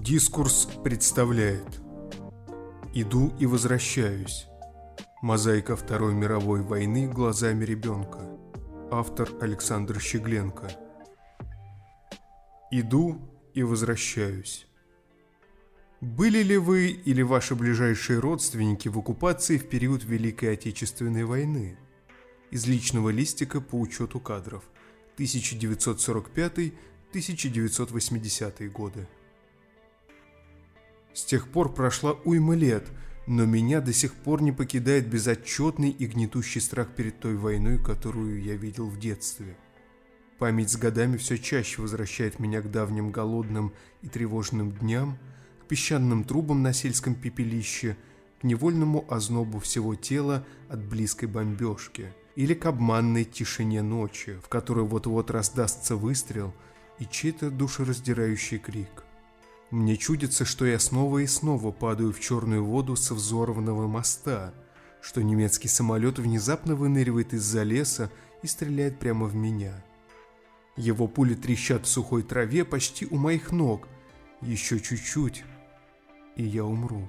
Дискурс представляет. «Иду и возвращаюсь» Мозаика Второй мировой войны глазами ребенка. Автор Александр Щегленко. Иду и возвращаюсь. Были ли вы или ваши ближайшие родственники в оккупации в период Великой Отечественной войны? Из личного листика по учету кадров. 1945-1980 годы с тех пор прошла уйма лет, но меня до сих пор не покидает безотчетный и гнетущий страх перед той войной, которую я видел в детстве. Память с годами все чаще возвращает меня к давним голодным и тревожным дням, к песчаным трубам на сельском пепелище, к невольному ознобу всего тела от близкой бомбежки или к обманной тишине ночи, в которой вот-вот раздастся выстрел и чей-то душераздирающий крик – мне чудится, что я снова и снова падаю в черную воду со взорванного моста, что немецкий самолет внезапно выныривает из-за леса и стреляет прямо в меня. Его пули трещат в сухой траве почти у моих ног. Еще чуть-чуть, и я умру.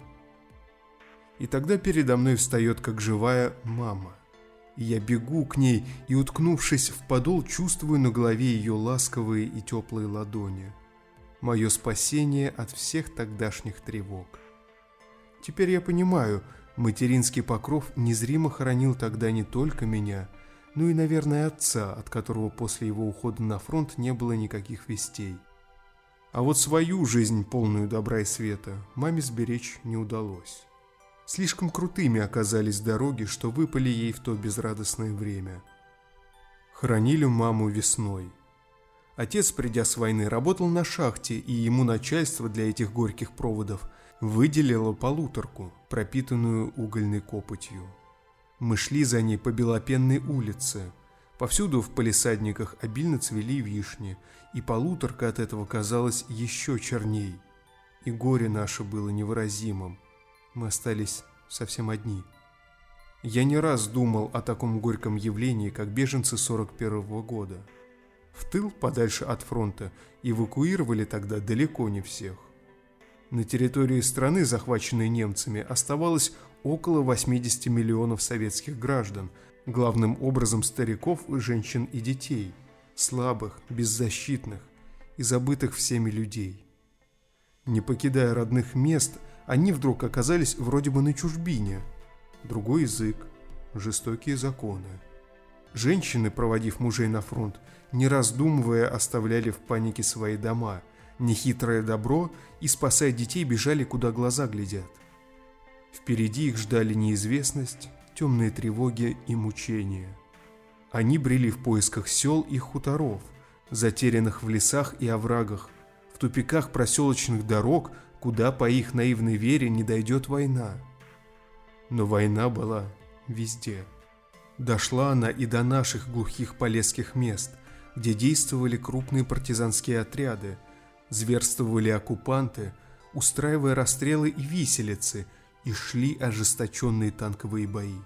И тогда передо мной встает, как живая, мама. И я бегу к ней и, уткнувшись в подол, чувствую на голове ее ласковые и теплые ладони – мое спасение от всех тогдашних тревог. Теперь я понимаю, материнский покров незримо хоронил тогда не только меня, но и, наверное, отца, от которого после его ухода на фронт не было никаких вестей. А вот свою жизнь, полную добра и света, маме сберечь не удалось. Слишком крутыми оказались дороги, что выпали ей в то безрадостное время. Хоронили маму весной – Отец, придя с войны, работал на шахте, и ему начальство для этих горьких проводов выделило полуторку, пропитанную угольной копотью. Мы шли за ней по Белопенной улице. Повсюду в палисадниках обильно цвели вишни, и полуторка от этого казалась еще черней. И горе наше было невыразимым. Мы остались совсем одни. Я не раз думал о таком горьком явлении, как беженцы 41 -го года – в тыл, подальше от фронта, эвакуировали тогда далеко не всех. На территории страны, захваченной немцами, оставалось около 80 миллионов советских граждан, главным образом стариков, женщин и детей, слабых, беззащитных и забытых всеми людей. Не покидая родных мест, они вдруг оказались вроде бы на чужбине. Другой язык, жестокие законы. Женщины, проводив мужей на фронт, не раздумывая, оставляли в панике свои дома, нехитрое добро и, спасая детей, бежали, куда глаза глядят. Впереди их ждали неизвестность, темные тревоги и мучения. Они брели в поисках сел и хуторов, затерянных в лесах и оврагах, в тупиках проселочных дорог, куда по их наивной вере не дойдет война. Но война была везде. Дошла она и до наших глухих полесских мест, где действовали крупные партизанские отряды, зверствовали оккупанты, устраивая расстрелы и виселицы, и шли ожесточенные танковые бои.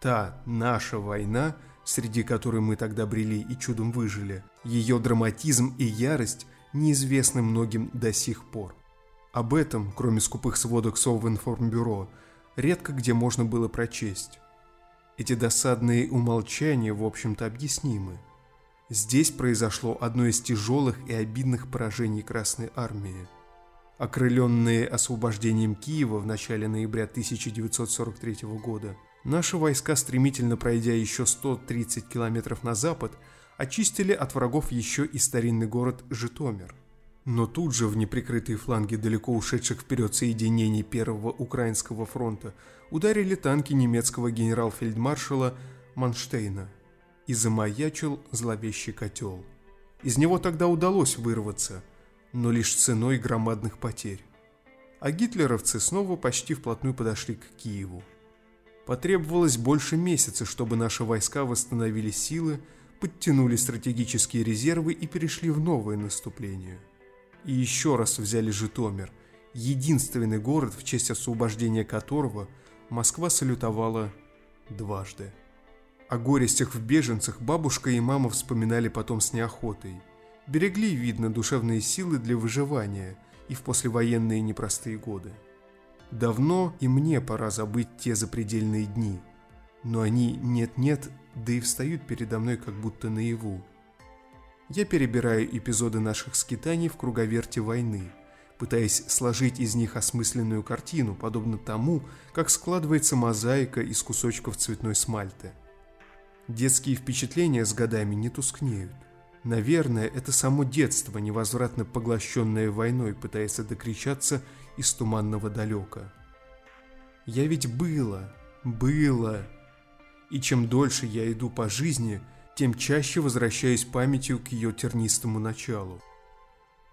Та наша война, среди которой мы тогда брели и чудом выжили, ее драматизм и ярость неизвестны многим до сих пор. Об этом, кроме скупых сводок Совинформбюро, редко где можно было прочесть. Эти досадные умолчания, в общем-то, объяснимы. Здесь произошло одно из тяжелых и обидных поражений Красной Армии. Окрыленные освобождением Киева в начале ноября 1943 года, наши войска, стремительно пройдя еще 130 километров на запад, очистили от врагов еще и старинный город Житомир – но тут же в неприкрытые фланги далеко ушедших вперед соединений Первого Украинского фронта ударили танки немецкого генерал-фельдмаршала Манштейна и замаячил зловещий котел. Из него тогда удалось вырваться, но лишь ценой громадных потерь. А гитлеровцы снова почти вплотную подошли к Киеву. Потребовалось больше месяца, чтобы наши войска восстановили силы, подтянули стратегические резервы и перешли в новое наступление – и еще раз взяли Житомир, единственный город, в честь освобождения которого Москва салютовала дважды. О горестях в беженцах бабушка и мама вспоминали потом с неохотой. Берегли, видно, душевные силы для выживания и в послевоенные непростые годы. Давно и мне пора забыть те запредельные дни, но они нет-нет, да и встают передо мной как будто наяву. Я перебираю эпизоды наших скитаний в круговерте войны, пытаясь сложить из них осмысленную картину, подобно тому, как складывается мозаика из кусочков цветной смальты. Детские впечатления с годами не тускнеют. Наверное, это само детство, невозвратно поглощенное войной, пытается докричаться из туманного далека. Я ведь было, было. И чем дольше я иду по жизни – тем чаще возвращаюсь памятью к ее тернистому началу.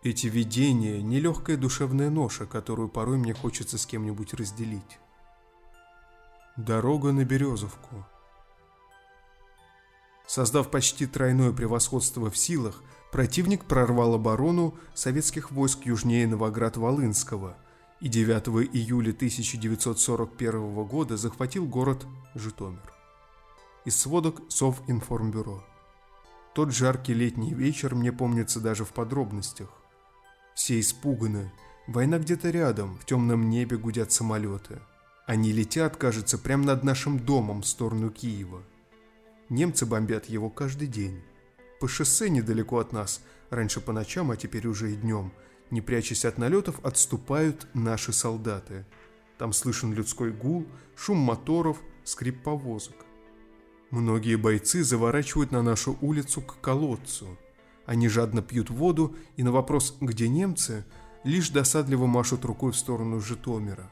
Эти видения – нелегкая душевная ноша, которую порой мне хочется с кем-нибудь разделить. Дорога на Березовку. Создав почти тройное превосходство в силах, противник прорвал оборону советских войск южнее Новоград-Волынского и 9 июля 1941 года захватил город Житомир из сводок Совинформбюро. Тот жаркий летний вечер мне помнится даже в подробностях. Все испуганы. Война где-то рядом, в темном небе гудят самолеты. Они летят, кажется, прямо над нашим домом в сторону Киева. Немцы бомбят его каждый день. По шоссе недалеко от нас, раньше по ночам, а теперь уже и днем, не прячась от налетов, отступают наши солдаты. Там слышен людской гул, шум моторов, скрип повозок. Многие бойцы заворачивают на нашу улицу к колодцу. Они жадно пьют воду и на вопрос «Где немцы?» лишь досадливо машут рукой в сторону Житомира.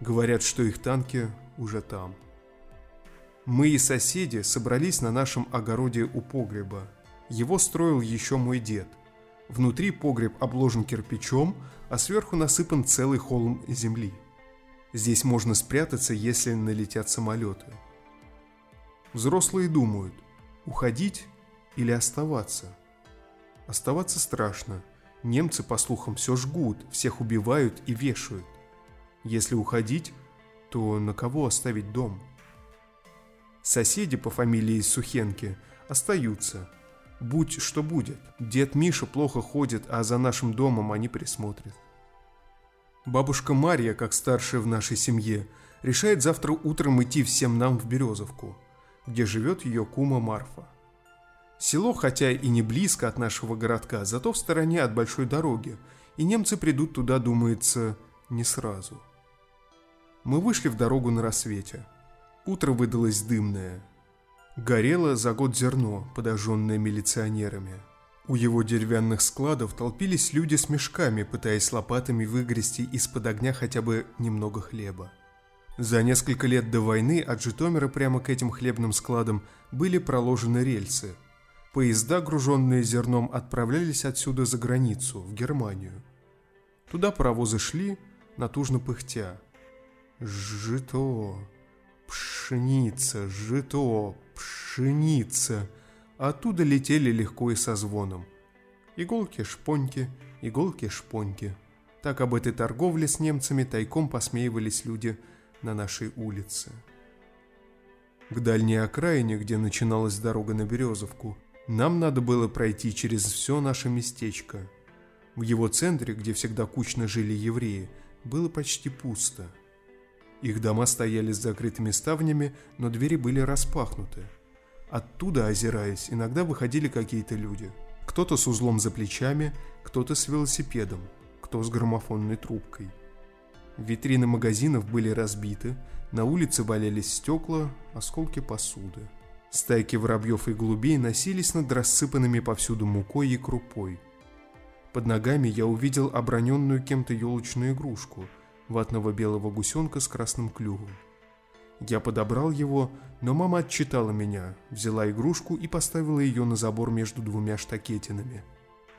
Говорят, что их танки уже там. Мы и соседи собрались на нашем огороде у погреба. Его строил еще мой дед. Внутри погреб обложен кирпичом, а сверху насыпан целый холм земли. Здесь можно спрятаться, если налетят самолеты. Взрослые думают, уходить или оставаться. Оставаться страшно. Немцы, по слухам, все жгут, всех убивают и вешают. Если уходить, то на кого оставить дом? Соседи по фамилии Сухенки остаются. Будь что будет. Дед Миша плохо ходит, а за нашим домом они присмотрят. Бабушка Марья, как старшая в нашей семье, решает завтра утром идти всем нам в Березовку – где живет ее кума Марфа. Село, хотя и не близко от нашего городка, зато в стороне от большой дороги, и немцы придут туда, думается, не сразу. Мы вышли в дорогу на рассвете. Утро выдалось дымное. Горело за год зерно, подожженное милиционерами. У его деревянных складов толпились люди с мешками, пытаясь лопатами выгрести из-под огня хотя бы немного хлеба. За несколько лет до войны от Житомира прямо к этим хлебным складам были проложены рельсы. Поезда, груженные зерном, отправлялись отсюда за границу, в Германию. Туда паровозы шли, натужно пыхтя. Жито, пшеница, жито, пшеница. оттуда летели легко и со звоном. Иголки-шпоньки, иголки-шпоньки. Так об этой торговле с немцами тайком посмеивались люди – на нашей улице. К дальней окраине, где начиналась дорога на Березовку, нам надо было пройти через все наше местечко. В его центре, где всегда кучно жили евреи, было почти пусто. Их дома стояли с закрытыми ставнями, но двери были распахнуты. Оттуда, озираясь, иногда выходили какие-то люди. Кто-то с узлом за плечами, кто-то с велосипедом, кто с граммофонной трубкой – Витрины магазинов были разбиты, на улице валялись стекла, осколки посуды. Стайки воробьев и голубей носились над рассыпанными повсюду мукой и крупой. Под ногами я увидел оброненную кем-то елочную игрушку, ватного белого гусенка с красным клювом. Я подобрал его, но мама отчитала меня, взяла игрушку и поставила ее на забор между двумя штакетинами.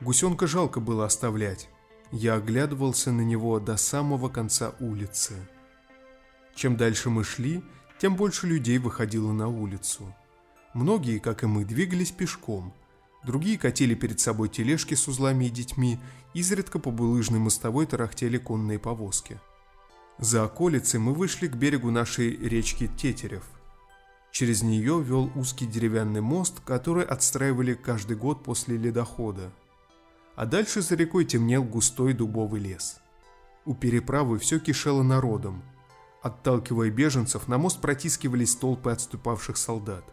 Гусенка жалко было оставлять, я оглядывался на него до самого конца улицы. Чем дальше мы шли, тем больше людей выходило на улицу. Многие, как и мы, двигались пешком. Другие катили перед собой тележки с узлами и детьми, изредка по булыжной мостовой тарахтели конные повозки. За околицей мы вышли к берегу нашей речки Тетерев. Через нее вел узкий деревянный мост, который отстраивали каждый год после ледохода. а дальше за рекой темнел густой дубовый лес. У переправы все кишело народом. Отталкивая беженцев, на мост протискивались толпы отступавших солдат.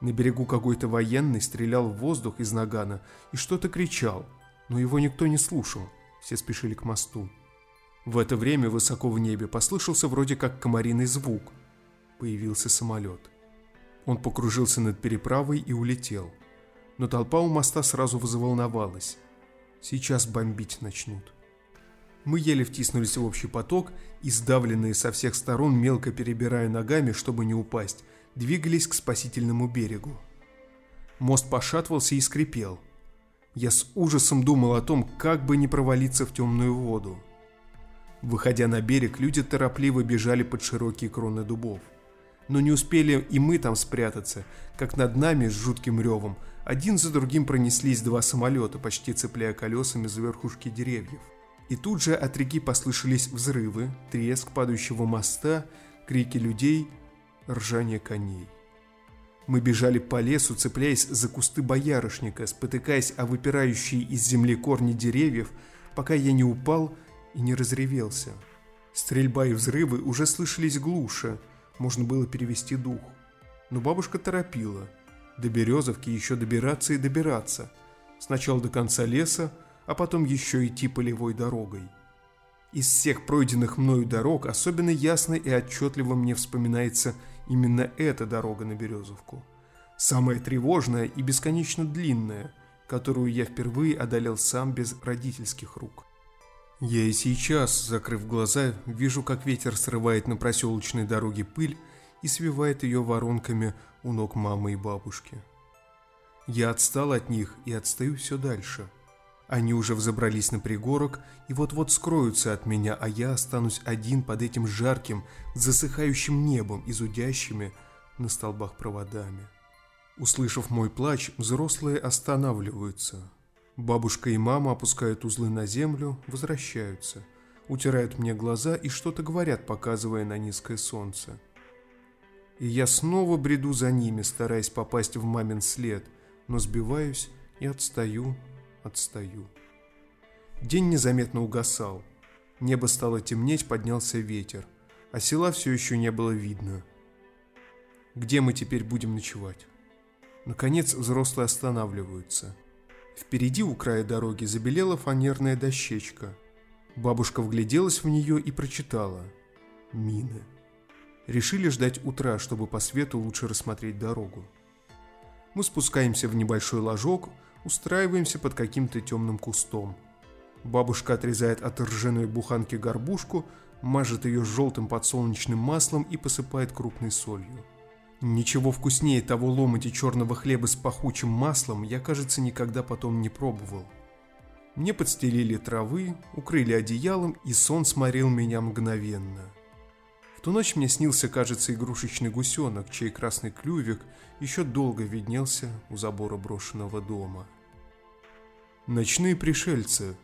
На берегу какой-то военный стрелял в воздух из нагана и что-то кричал, но его никто не слушал, все спешили к мосту. В это время высоко в небе послышался вроде как комариный звук. Появился самолет. Он покружился над переправой и улетел. Но толпа у моста сразу заволновалась. Сейчас бомбить начнут. Мы еле втиснулись в общий поток и, сдавленные со всех сторон, мелко перебирая ногами, чтобы не упасть, двигались к спасительному берегу. Мост пошатывался и скрипел. Я с ужасом думал о том, как бы не провалиться в темную воду. Выходя на берег, люди торопливо бежали под широкие кроны дубов. Но не успели и мы там спрятаться, как над нами с жутким ревом один за другим пронеслись два самолета, почти цепляя колесами за верхушки деревьев. И тут же от реки послышались взрывы, треск падающего моста, крики людей, ржание коней. Мы бежали по лесу, цепляясь за кусты боярышника, спотыкаясь о выпирающие из земли корни деревьев, пока я не упал и не разревелся. Стрельба и взрывы уже слышались глуше, можно было перевести дух. Но бабушка торопила. До Березовки еще добираться и добираться. Сначала до конца леса, а потом еще идти полевой дорогой. Из всех пройденных мною дорог особенно ясно и отчетливо мне вспоминается именно эта дорога на Березовку. Самая тревожная и бесконечно длинная, которую я впервые одолел сам без родительских рук. Я и сейчас, закрыв глаза, вижу, как ветер срывает на проселочной дороге пыль и свивает ее воронками у ног мамы и бабушки. Я отстал от них и отстаю все дальше – они уже взобрались на пригорок и вот-вот скроются от меня, а я останусь один под этим жарким, засыхающим небом и зудящими на столбах проводами. Услышав мой плач, взрослые останавливаются. Бабушка и мама опускают узлы на землю, возвращаются, утирают мне глаза и что-то говорят, показывая на низкое солнце. И я снова бреду за ними, стараясь попасть в мамин след, но сбиваюсь и отстаю, отстаю. День незаметно угасал. Небо стало темнеть, поднялся ветер, а села все еще не было видно. Где мы теперь будем ночевать? Наконец взрослые останавливаются. Впереди у края дороги забелела фанерная дощечка. Бабушка вгляделась в нее и прочитала. Мины. Решили ждать утра, чтобы по свету лучше рассмотреть дорогу. Мы спускаемся в небольшой ложок, устраиваемся под каким-то темным кустом. Бабушка отрезает от ржаной буханки горбушку, мажет ее желтым подсолнечным маслом и посыпает крупной солью. Ничего вкуснее того ломоти черного хлеба с пахучим маслом я, кажется, никогда потом не пробовал. Мне подстелили травы, укрыли одеялом, и сон сморил меня мгновенно – в ту ночь мне снился, кажется, игрушечный гусенок, чей красный клювик еще долго виднелся у забора брошенного дома. Ночные пришельцы.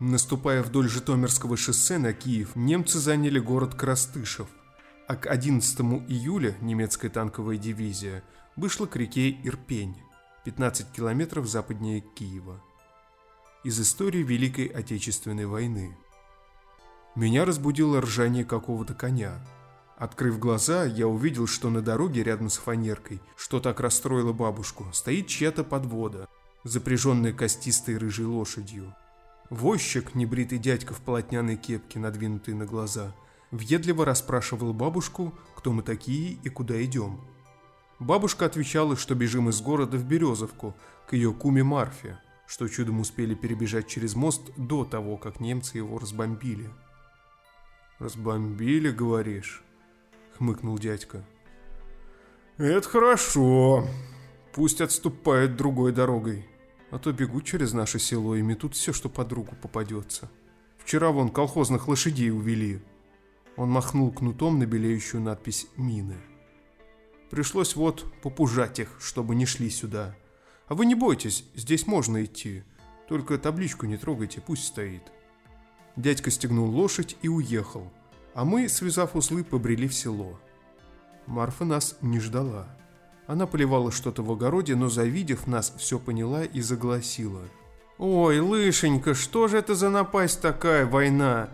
Наступая вдоль Житомирского шоссе на Киев, немцы заняли город Крастышев, а к 11 июля немецкая танковая дивизия вышла к реке Ирпень, 15 километров западнее Киева. Из истории Великой Отечественной войны. Меня разбудило ржание какого-то коня. Открыв глаза, я увидел, что на дороге рядом с фанеркой, что так расстроило бабушку, стоит чья-то подвода, запряженная костистой рыжей лошадью. Возчик, небритый дядька в полотняной кепке, надвинутой на глаза, въедливо расспрашивал бабушку, кто мы такие и куда идем. Бабушка отвечала, что бежим из города в Березовку, к ее куме Марфе, что чудом успели перебежать через мост до того, как немцы его разбомбили. «Разбомбили, говоришь?» — хмыкнул дядька. «Это хорошо. Пусть отступают другой дорогой. А то бегут через наше село и метут все, что под руку попадется. Вчера вон колхозных лошадей увели». Он махнул кнутом на белеющую надпись «Мины». Пришлось вот попужать их, чтобы не шли сюда. А вы не бойтесь, здесь можно идти. Только табличку не трогайте, пусть стоит. Дядька стегнул лошадь и уехал, а мы, связав узлы, побрели в село. Марфа нас не ждала. Она поливала что-то в огороде, но, завидев нас, все поняла и загласила. «Ой, Лышенька, что же это за напасть такая, война?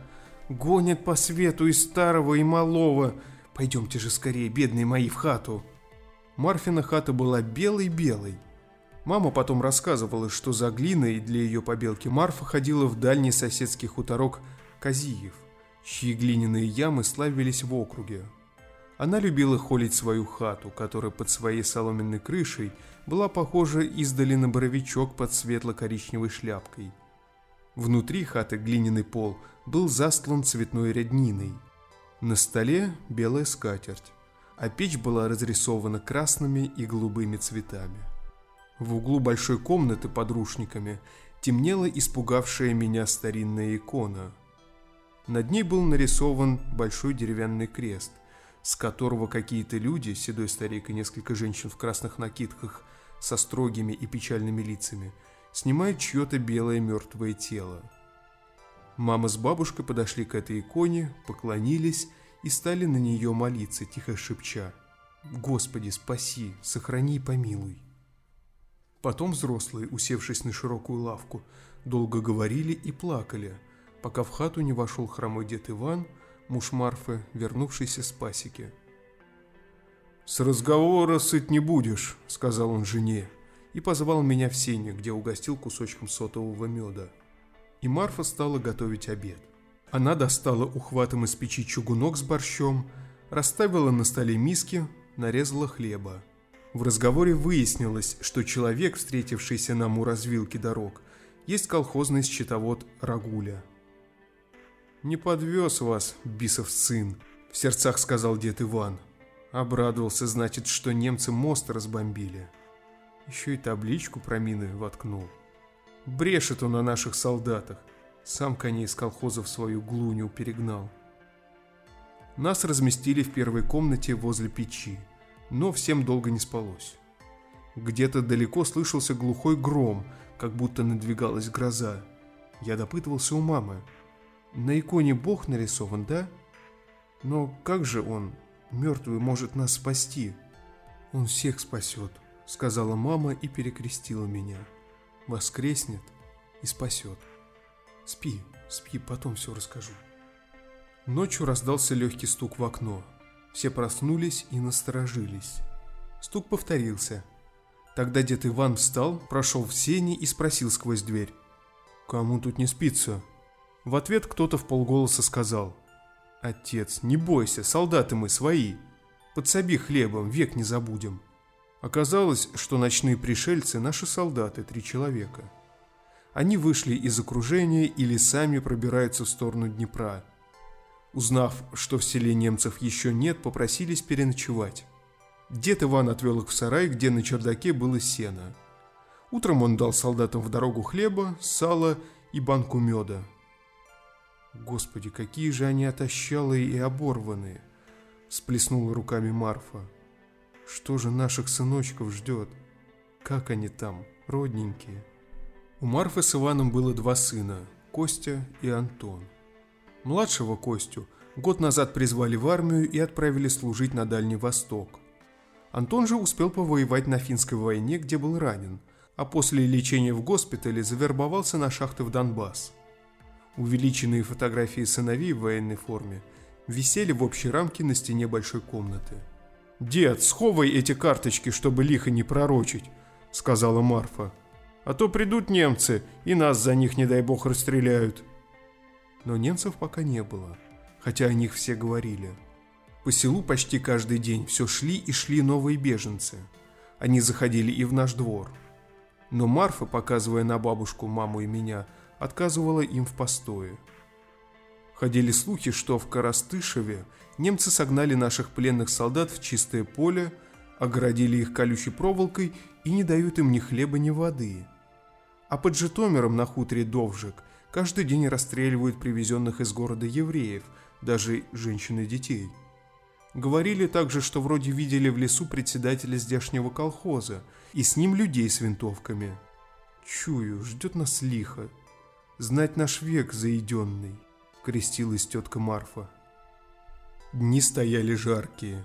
Гонят по свету и старого, и малого. Пойдемте же скорее, бедные мои, в хату». Марфина хата была белой-белой. Мама потом рассказывала, что за глиной для ее побелки Марфа ходила в дальний соседский хуторок Казиев, чьи глиняные ямы славились в округе. Она любила холить свою хату, которая под своей соломенной крышей была похожа издали на боровичок под светло-коричневой шляпкой. Внутри хаты глиняный пол был застлан цветной рядниной. На столе белая скатерть а печь была разрисована красными и голубыми цветами. В углу большой комнаты под рушниками темнела испугавшая меня старинная икона. Над ней был нарисован большой деревянный крест, с которого какие-то люди, седой старик и несколько женщин в красных накидках со строгими и печальными лицами, снимают чье-то белое мертвое тело. Мама с бабушкой подошли к этой иконе, поклонились и стали на нее молиться, тихо шепча «Господи, спаси, сохрани и помилуй». Потом взрослые, усевшись на широкую лавку, долго говорили и плакали, пока в хату не вошел хромой дед Иван, муж Марфы, вернувшийся с пасеки. «С разговора сыт не будешь», — сказал он жене, и позвал меня в сене, где угостил кусочком сотового меда. И Марфа стала готовить обед. Она достала ухватом из печи чугунок с борщом, расставила на столе миски, нарезала хлеба. В разговоре выяснилось, что человек, встретившийся нам у развилки дорог, есть колхозный счетовод Рагуля. «Не подвез вас, бисов сын», — в сердцах сказал дед Иван. Обрадовался, значит, что немцы мост разбомбили. Еще и табличку про мины воткнул. Брешет он о наших солдатах. Сам коней из колхоза в свою глуню перегнал. Нас разместили в первой комнате возле печи, но всем долго не спалось. Где-то далеко слышался глухой гром, как будто надвигалась гроза. Я допытывался у мамы. На иконе Бог нарисован, да? Но как же он, мертвый, может нас спасти? Он всех спасет, сказала мама и перекрестила меня. Воскреснет и спасет. Спи, спи, потом все расскажу. Ночью раздался легкий стук в окно. Все проснулись и насторожились. Стук повторился. Тогда дед Иван встал, прошел в сени и спросил сквозь дверь. «Кому тут не спится?» В ответ кто-то в полголоса сказал. «Отец, не бойся, солдаты мы свои. Подсоби хлебом, век не забудем». Оказалось, что ночные пришельцы – наши солдаты, три человека – они вышли из окружения или сами пробираются в сторону Днепра. Узнав, что в селе немцев еще нет, попросились переночевать. Дед Иван отвел их в сарай, где на чердаке было сено. Утром он дал солдатам в дорогу хлеба, сала и банку меда. «Господи, какие же они отощалые и оборванные!» – сплеснула руками Марфа. «Что же наших сыночков ждет? Как они там, родненькие?» У Марфы с Иваном было два сына – Костя и Антон. Младшего Костю год назад призвали в армию и отправили служить на Дальний Восток. Антон же успел повоевать на финской войне, где был ранен, а после лечения в госпитале завербовался на шахты в Донбасс. Увеличенные фотографии сыновей в военной форме висели в общей рамке на стене большой комнаты. «Дед, сховай эти карточки, чтобы лихо не пророчить», — сказала Марфа. А то придут немцы, и нас за них, не дай бог, расстреляют. Но немцев пока не было, хотя о них все говорили. По селу почти каждый день все шли и шли новые беженцы. Они заходили и в наш двор. Но Марфа, показывая на бабушку, маму и меня, отказывала им в постое. Ходили слухи, что в Коростышеве немцы согнали наших пленных солдат в чистое поле, огородили их колючей проволокой и не дают им ни хлеба, ни воды. А под Житомиром на хуторе Довжик каждый день расстреливают привезенных из города евреев, даже женщин и детей. Говорили также, что вроде видели в лесу председателя здешнего колхоза и с ним людей с винтовками. Чую, ждет нас лихо. Знать наш век заеденный, крестилась тетка Марфа. Дни стояли жаркие.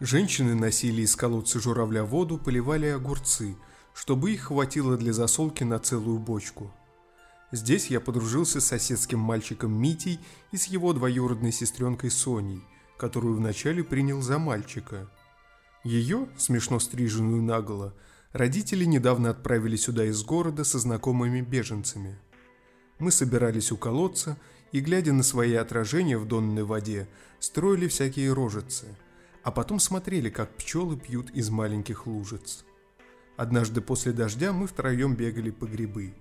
Женщины носили из колодца журавля воду, поливали огурцы – чтобы их хватило для засолки на целую бочку. Здесь я подружился с соседским мальчиком Митей и с его двоюродной сестренкой Соней, которую вначале принял за мальчика. Ее, смешно стриженную наголо, родители недавно отправили сюда из города со знакомыми беженцами. Мы собирались у колодца и, глядя на свои отражения в донной воде, строили всякие рожицы, а потом смотрели, как пчелы пьют из маленьких лужиц. Однажды после дождя мы втроем бегали по грибы.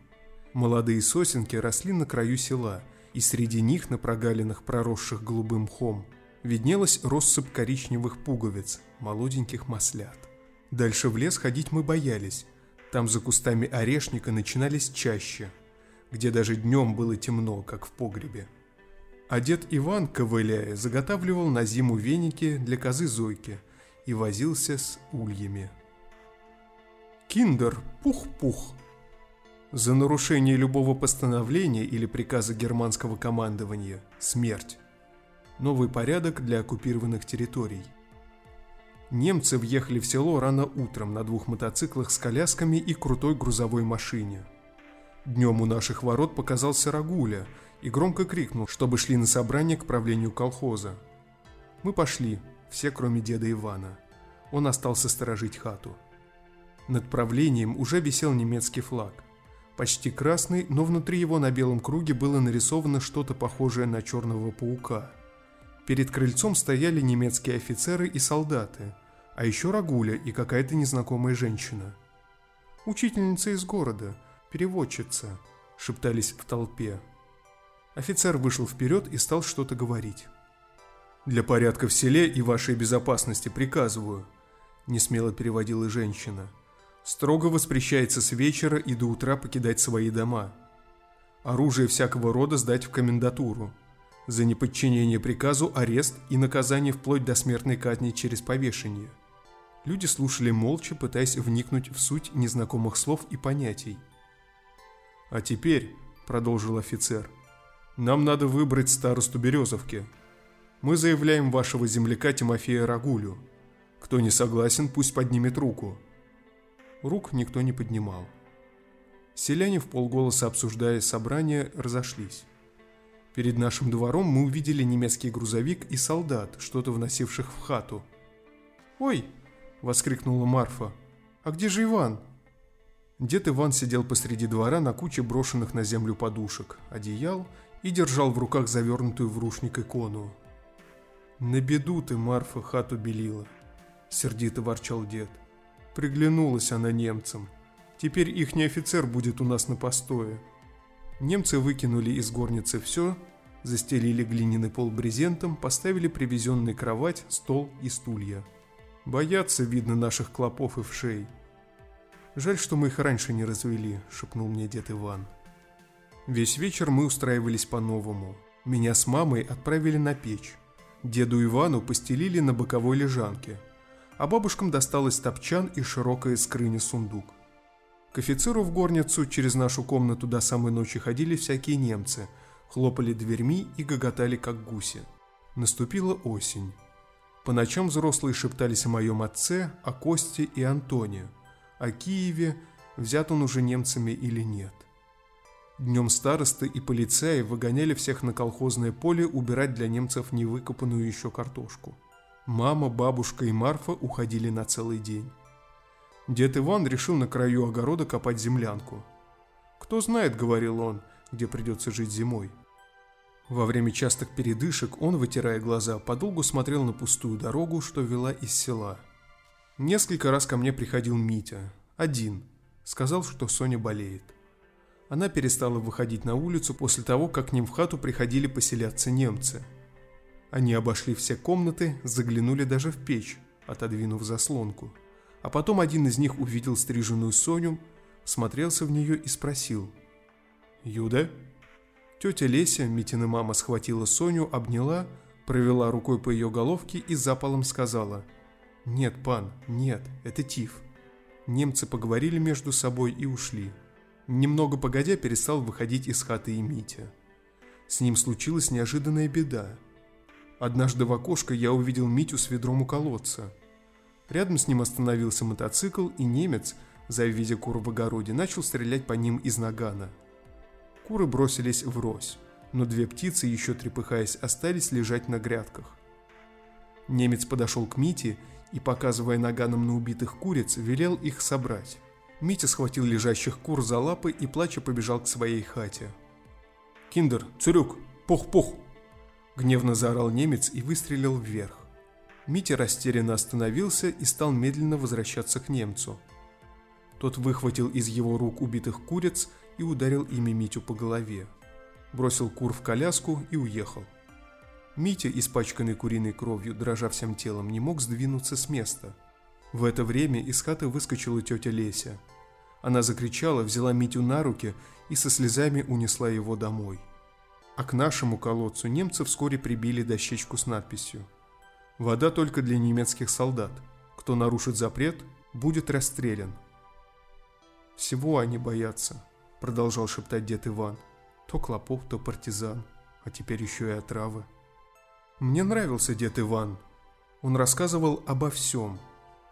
Молодые сосенки росли на краю села, и среди них на прогалинах, проросших голубым мхом, виднелась россыпь коричневых пуговиц, молоденьких маслят. Дальше в лес ходить мы боялись. Там за кустами орешника начинались чаще, где даже днем было темно, как в погребе. А дед Иван, ковыляя, заготавливал на зиму веники для козы Зойки и возился с ульями. Киндер, пух-пух. За нарушение любого постановления или приказа германского командования – смерть. Новый порядок для оккупированных территорий. Немцы въехали в село рано утром на двух мотоциклах с колясками и крутой грузовой машине. Днем у наших ворот показался Рагуля и громко крикнул, чтобы шли на собрание к правлению колхоза. Мы пошли, все кроме деда Ивана. Он остался сторожить хату. Над правлением уже висел немецкий флаг. Почти красный, но внутри его на белом круге было нарисовано что-то похожее на черного паука. Перед крыльцом стояли немецкие офицеры и солдаты, а еще Рагуля и какая-то незнакомая женщина. «Учительница из города», переводчица», — шептались в толпе. Офицер вышел вперед и стал что-то говорить. «Для порядка в селе и вашей безопасности приказываю», — несмело переводила женщина. «Строго воспрещается с вечера и до утра покидать свои дома. Оружие всякого рода сдать в комендатуру. За неподчинение приказу арест и наказание вплоть до смертной казни через повешение». Люди слушали молча, пытаясь вникнуть в суть незнакомых слов и понятий. «А теперь», — продолжил офицер, — «нам надо выбрать старосту Березовки. Мы заявляем вашего земляка Тимофея Рагулю. Кто не согласен, пусть поднимет руку». Рук никто не поднимал. Селяне в полголоса обсуждая собрание разошлись. Перед нашим двором мы увидели немецкий грузовик и солдат, что-то вносивших в хату. «Ой!» – воскликнула Марфа. «А где же Иван?» Дед Иван сидел посреди двора на куче брошенных на землю подушек, одеял и держал в руках завернутую в рушник икону. «На беду ты, Марфа, хату белила», — сердито ворчал дед. Приглянулась она немцам. Теперь ихний офицер будет у нас на постое. Немцы выкинули из горницы все, застелили глиняный пол брезентом, поставили привезенный кровать, стол и стулья. Боятся, видно, наших клопов и вшей. «Жаль, что мы их раньше не развели», — шепнул мне дед Иван. Весь вечер мы устраивались по-новому. Меня с мамой отправили на печь. Деду Ивану постелили на боковой лежанке, а бабушкам досталось топчан и широкая скрыня сундук. К офицеру в горницу через нашу комнату до самой ночи ходили всякие немцы, хлопали дверьми и гоготали, как гуси. Наступила осень. По ночам взрослые шептались о моем отце, о Косте и Антоне – о Киеве, взят он уже немцами или нет. Днем старосты и полицаи выгоняли всех на колхозное поле убирать для немцев невыкопанную еще картошку. Мама, бабушка и Марфа уходили на целый день. Дед Иван решил на краю огорода копать землянку. «Кто знает, — говорил он, — где придется жить зимой». Во время частых передышек он, вытирая глаза, подолгу смотрел на пустую дорогу, что вела из села – Несколько раз ко мне приходил Митя. Один. Сказал, что Соня болеет. Она перестала выходить на улицу после того, как к ним в хату приходили поселяться немцы. Они обошли все комнаты, заглянули даже в печь, отодвинув заслонку. А потом один из них увидел стриженную Соню, смотрелся в нее и спросил. «Юда?» Тетя Леся, Митина мама, схватила Соню, обняла, провела рукой по ее головке и запалом сказала – «Нет, пан, нет, это тиф». Немцы поговорили между собой и ушли. Немного погодя перестал выходить из хаты и Митя. С ним случилась неожиданная беда. Однажды в окошко я увидел Митю с ведром у колодца. Рядом с ним остановился мотоцикл, и немец, завидя кур в огороде, начал стрелять по ним из нагана. Куры бросились в рось, но две птицы, еще трепыхаясь, остались лежать на грядках. Немец подошел к Мите и, показывая наганом на убитых куриц, велел их собрать. Митя схватил лежащих кур за лапы и, плача, побежал к своей хате. «Киндер, цурюк, пух-пух!» Гневно заорал немец и выстрелил вверх. Митя растерянно остановился и стал медленно возвращаться к немцу. Тот выхватил из его рук убитых куриц и ударил ими Митю по голове. Бросил кур в коляску и уехал. Митя, испачканный куриной кровью, дрожа всем телом, не мог сдвинуться с места. В это время из хаты выскочила тетя Леся. Она закричала, взяла Митю на руки и со слезами унесла его домой. А к нашему колодцу немцы вскоре прибили дощечку с надписью Вода только для немецких солдат. Кто нарушит запрет, будет расстрелян. Всего они боятся, продолжал шептать дед Иван. То клопов, то партизан, а теперь еще и отравы. Мне нравился дед Иван. Он рассказывал обо всем.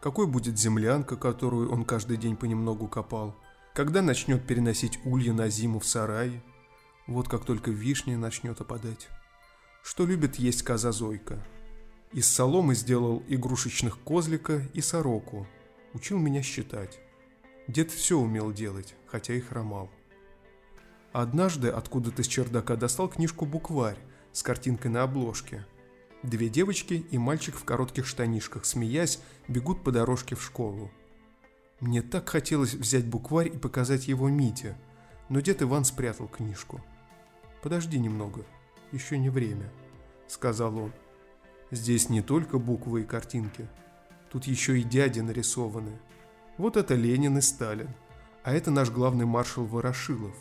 Какой будет землянка, которую он каждый день понемногу копал, когда начнет переносить улья на зиму в сарае, вот как только вишня начнет опадать. Что любит есть коза Зойка – из соломы сделал игрушечных козлика и сороку. Учил меня считать. Дед все умел делать, хотя и хромал. Однажды откуда-то с чердака достал книжку-букварь с картинкой на обложке. Две девочки и мальчик в коротких штанишках, смеясь, бегут по дорожке в школу. Мне так хотелось взять букварь и показать его Мите, но дед Иван спрятал книжку. «Подожди немного, еще не время», — сказал он. Здесь не только буквы и картинки. Тут еще и дяди нарисованы. Вот это Ленин и Сталин. А это наш главный маршал Ворошилов.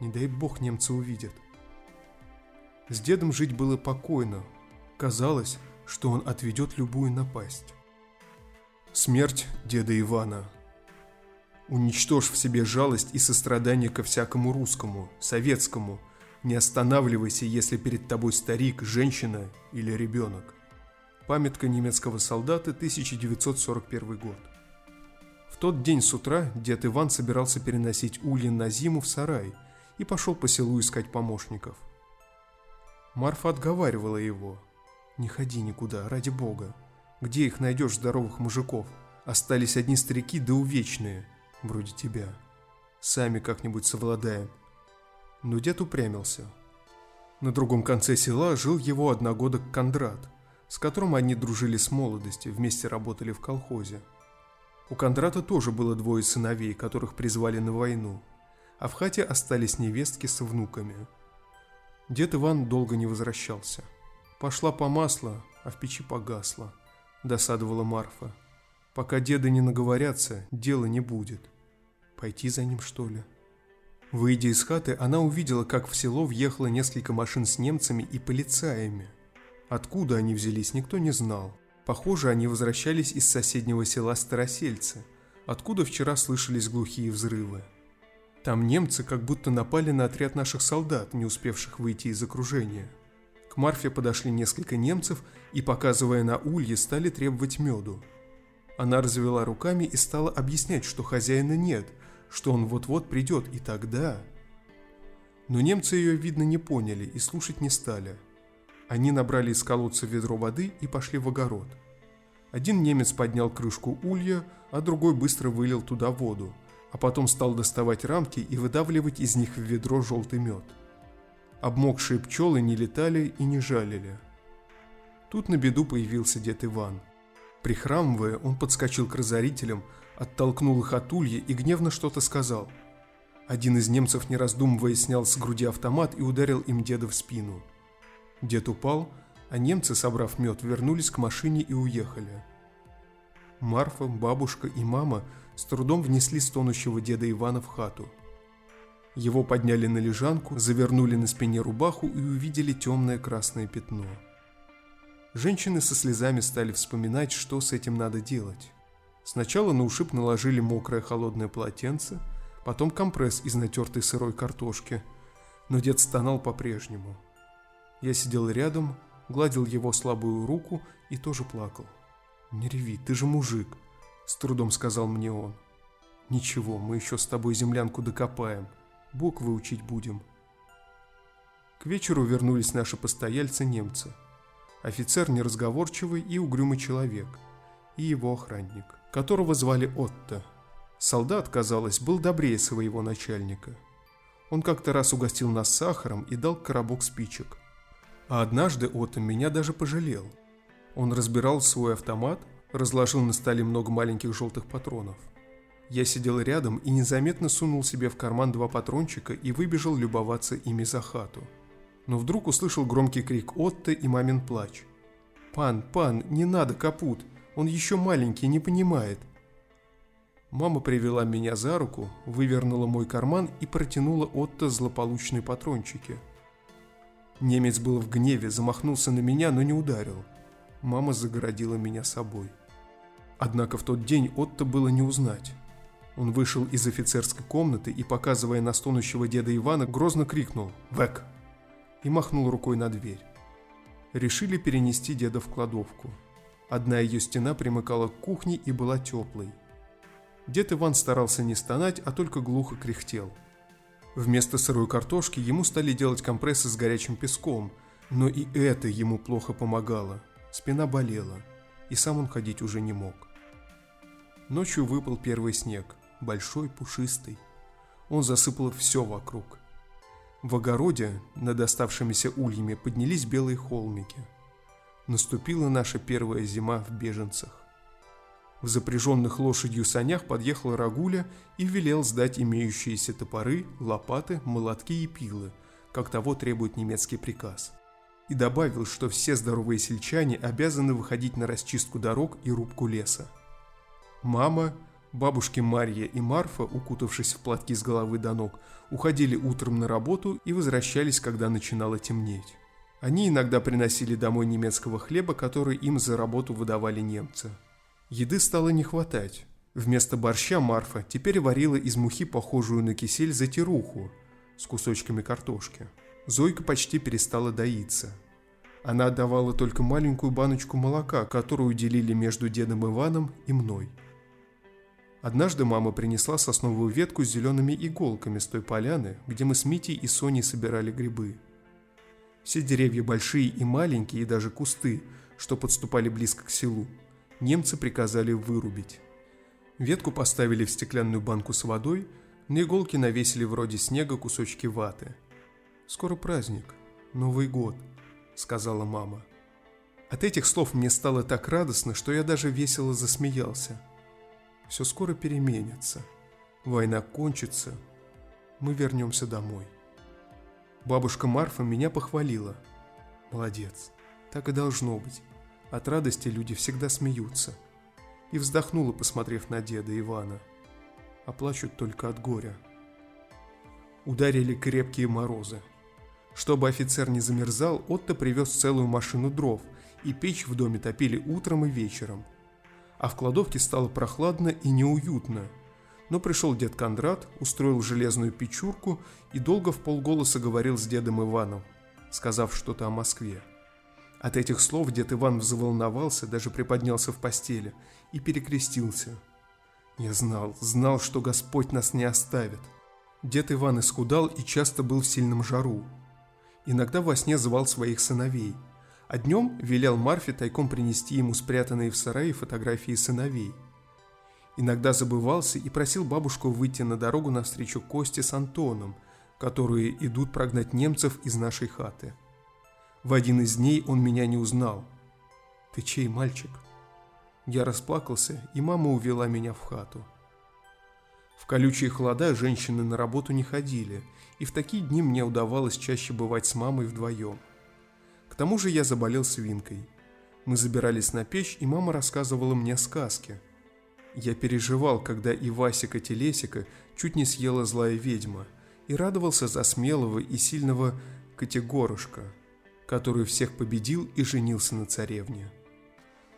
Не дай бог немцы увидят. С дедом жить было покойно. Казалось, что он отведет любую напасть. Смерть деда Ивана. Уничтожь в себе жалость и сострадание ко всякому русскому, советскому – не останавливайся, если перед тобой старик, женщина или ребенок. Памятка немецкого солдата, 1941 год. В тот день с утра дед Иван собирался переносить ульин на зиму в сарай и пошел по селу искать помощников. Марфа отговаривала его. «Не ходи никуда, ради бога. Где их найдешь, здоровых мужиков? Остались одни старики да увечные, вроде тебя. Сами как-нибудь совладаем но дед упрямился. На другом конце села жил его одногодок Кондрат, с которым они дружили с молодости, вместе работали в колхозе. У Кондрата тоже было двое сыновей, которых призвали на войну, а в хате остались невестки с внуками. Дед Иван долго не возвращался. Пошла по маслу, а в печи погасла, досадовала Марфа. Пока деды не наговорятся, дела не будет. Пойти за ним, что ли? Выйдя из хаты, она увидела, как в село въехало несколько машин с немцами и полицаями. Откуда они взялись, никто не знал. Похоже, они возвращались из соседнего села Старосельцы, откуда вчера слышались глухие взрывы. Там немцы как будто напали на отряд наших солдат, не успевших выйти из окружения. К Марфе подошли несколько немцев и, показывая на улье, стали требовать меду. Она развела руками и стала объяснять, что хозяина нет – что он вот-вот придет, и тогда... Но немцы ее, видно, не поняли и слушать не стали. Они набрали из колодца ведро воды и пошли в огород. Один немец поднял крышку улья, а другой быстро вылил туда воду, а потом стал доставать рамки и выдавливать из них в ведро желтый мед. Обмокшие пчелы не летали и не жалили. Тут на беду появился дед Иван. Прихрамывая, он подскочил к разорителям, оттолкнул их от улья и гневно что-то сказал. Один из немцев, не раздумывая, снял с груди автомат и ударил им деда в спину. Дед упал, а немцы, собрав мед, вернулись к машине и уехали. Марфа, бабушка и мама с трудом внесли стонущего деда Ивана в хату. Его подняли на лежанку, завернули на спине рубаху и увидели темное красное пятно. Женщины со слезами стали вспоминать, что с этим надо делать. Сначала на ушиб наложили мокрое холодное полотенце, потом компресс из натертой сырой картошки. Но дед стонал по-прежнему. Я сидел рядом, гладил его слабую руку и тоже плакал. «Не реви, ты же мужик», — с трудом сказал мне он. «Ничего, мы еще с тобой землянку докопаем. Буквы учить будем. К вечеру вернулись наши постояльцы-немцы. Офицер неразговорчивый и угрюмый человек. И его охранник, которого звали Отто. Солдат, казалось, был добрее своего начальника. Он как-то раз угостил нас сахаром и дал коробок спичек. А однажды Отто меня даже пожалел. Он разбирал свой автомат, разложил на столе много маленьких желтых патронов. Я сидел рядом и незаметно сунул себе в карман два патрончика и выбежал любоваться ими за хату но вдруг услышал громкий крик Отто и мамин плач. «Пан, пан, не надо, капут, он еще маленький, не понимает». Мама привела меня за руку, вывернула мой карман и протянула Отто злополучные патрончики. Немец был в гневе, замахнулся на меня, но не ударил. Мама загородила меня собой. Однако в тот день Отто было не узнать. Он вышел из офицерской комнаты и, показывая на стонущего деда Ивана, грозно крикнул «Век!» и махнул рукой на дверь. Решили перенести деда в кладовку. Одна ее стена примыкала к кухне и была теплой. Дед Иван старался не стонать, а только глухо кряхтел. Вместо сырой картошки ему стали делать компрессы с горячим песком, но и это ему плохо помогало. Спина болела, и сам он ходить уже не мог. Ночью выпал первый снег, большой, пушистый. Он засыпал все вокруг. В огороде над оставшимися ульями поднялись белые холмики. Наступила наша первая зима в беженцах. В запряженных лошадью санях подъехал Рагуля и велел сдать имеющиеся топоры, лопаты, молотки и пилы, как того требует немецкий приказ. И добавил, что все здоровые сельчане обязаны выходить на расчистку дорог и рубку леса. Мама, Бабушки Марья и Марфа, укутавшись в платки с головы до ног, уходили утром на работу и возвращались, когда начинало темнеть. Они иногда приносили домой немецкого хлеба, который им за работу выдавали немцы. Еды стало не хватать. Вместо борща Марфа теперь варила из мухи похожую на кисель затируху с кусочками картошки. Зойка почти перестала доиться. Она отдавала только маленькую баночку молока, которую делили между дедом Иваном и мной. Однажды мама принесла сосновую ветку с зелеными иголками с той поляны, где мы с Митей и Соней собирали грибы. Все деревья большие и маленькие, и даже кусты, что подступали близко к селу, немцы приказали вырубить. Ветку поставили в стеклянную банку с водой, на иголки навесили вроде снега кусочки ваты. «Скоро праздник, Новый год», — сказала мама. От этих слов мне стало так радостно, что я даже весело засмеялся — все скоро переменится. Война кончится, мы вернемся домой. Бабушка Марфа меня похвалила. Молодец, так и должно быть. От радости люди всегда смеются. И вздохнула, посмотрев на деда Ивана. А плачут только от горя. Ударили крепкие морозы. Чтобы офицер не замерзал, Отто привез целую машину дров, и печь в доме топили утром и вечером – а в кладовке стало прохладно и неуютно. Но пришел дед Кондрат, устроил железную печурку и долго в полголоса говорил с дедом Иваном, сказав что-то о Москве. От этих слов дед Иван взволновался, даже приподнялся в постели и перекрестился. Я знал, знал, что Господь нас не оставит. Дед Иван исхудал и часто был в сильном жару. Иногда во сне звал своих сыновей – а днем велел Марфе тайком принести ему спрятанные в сарае фотографии сыновей. Иногда забывался и просил бабушку выйти на дорогу навстречу Косте с Антоном, которые идут прогнать немцев из нашей хаты. В один из дней он меня не узнал. «Ты чей мальчик?» Я расплакался, и мама увела меня в хату. В колючие холода женщины на работу не ходили, и в такие дни мне удавалось чаще бывать с мамой вдвоем – тому же я заболел свинкой. Мы забирались на печь, и мама рассказывала мне сказки. Я переживал, когда и Васика Телесика чуть не съела злая ведьма, и радовался за смелого и сильного Котегорушка, который всех победил и женился на царевне.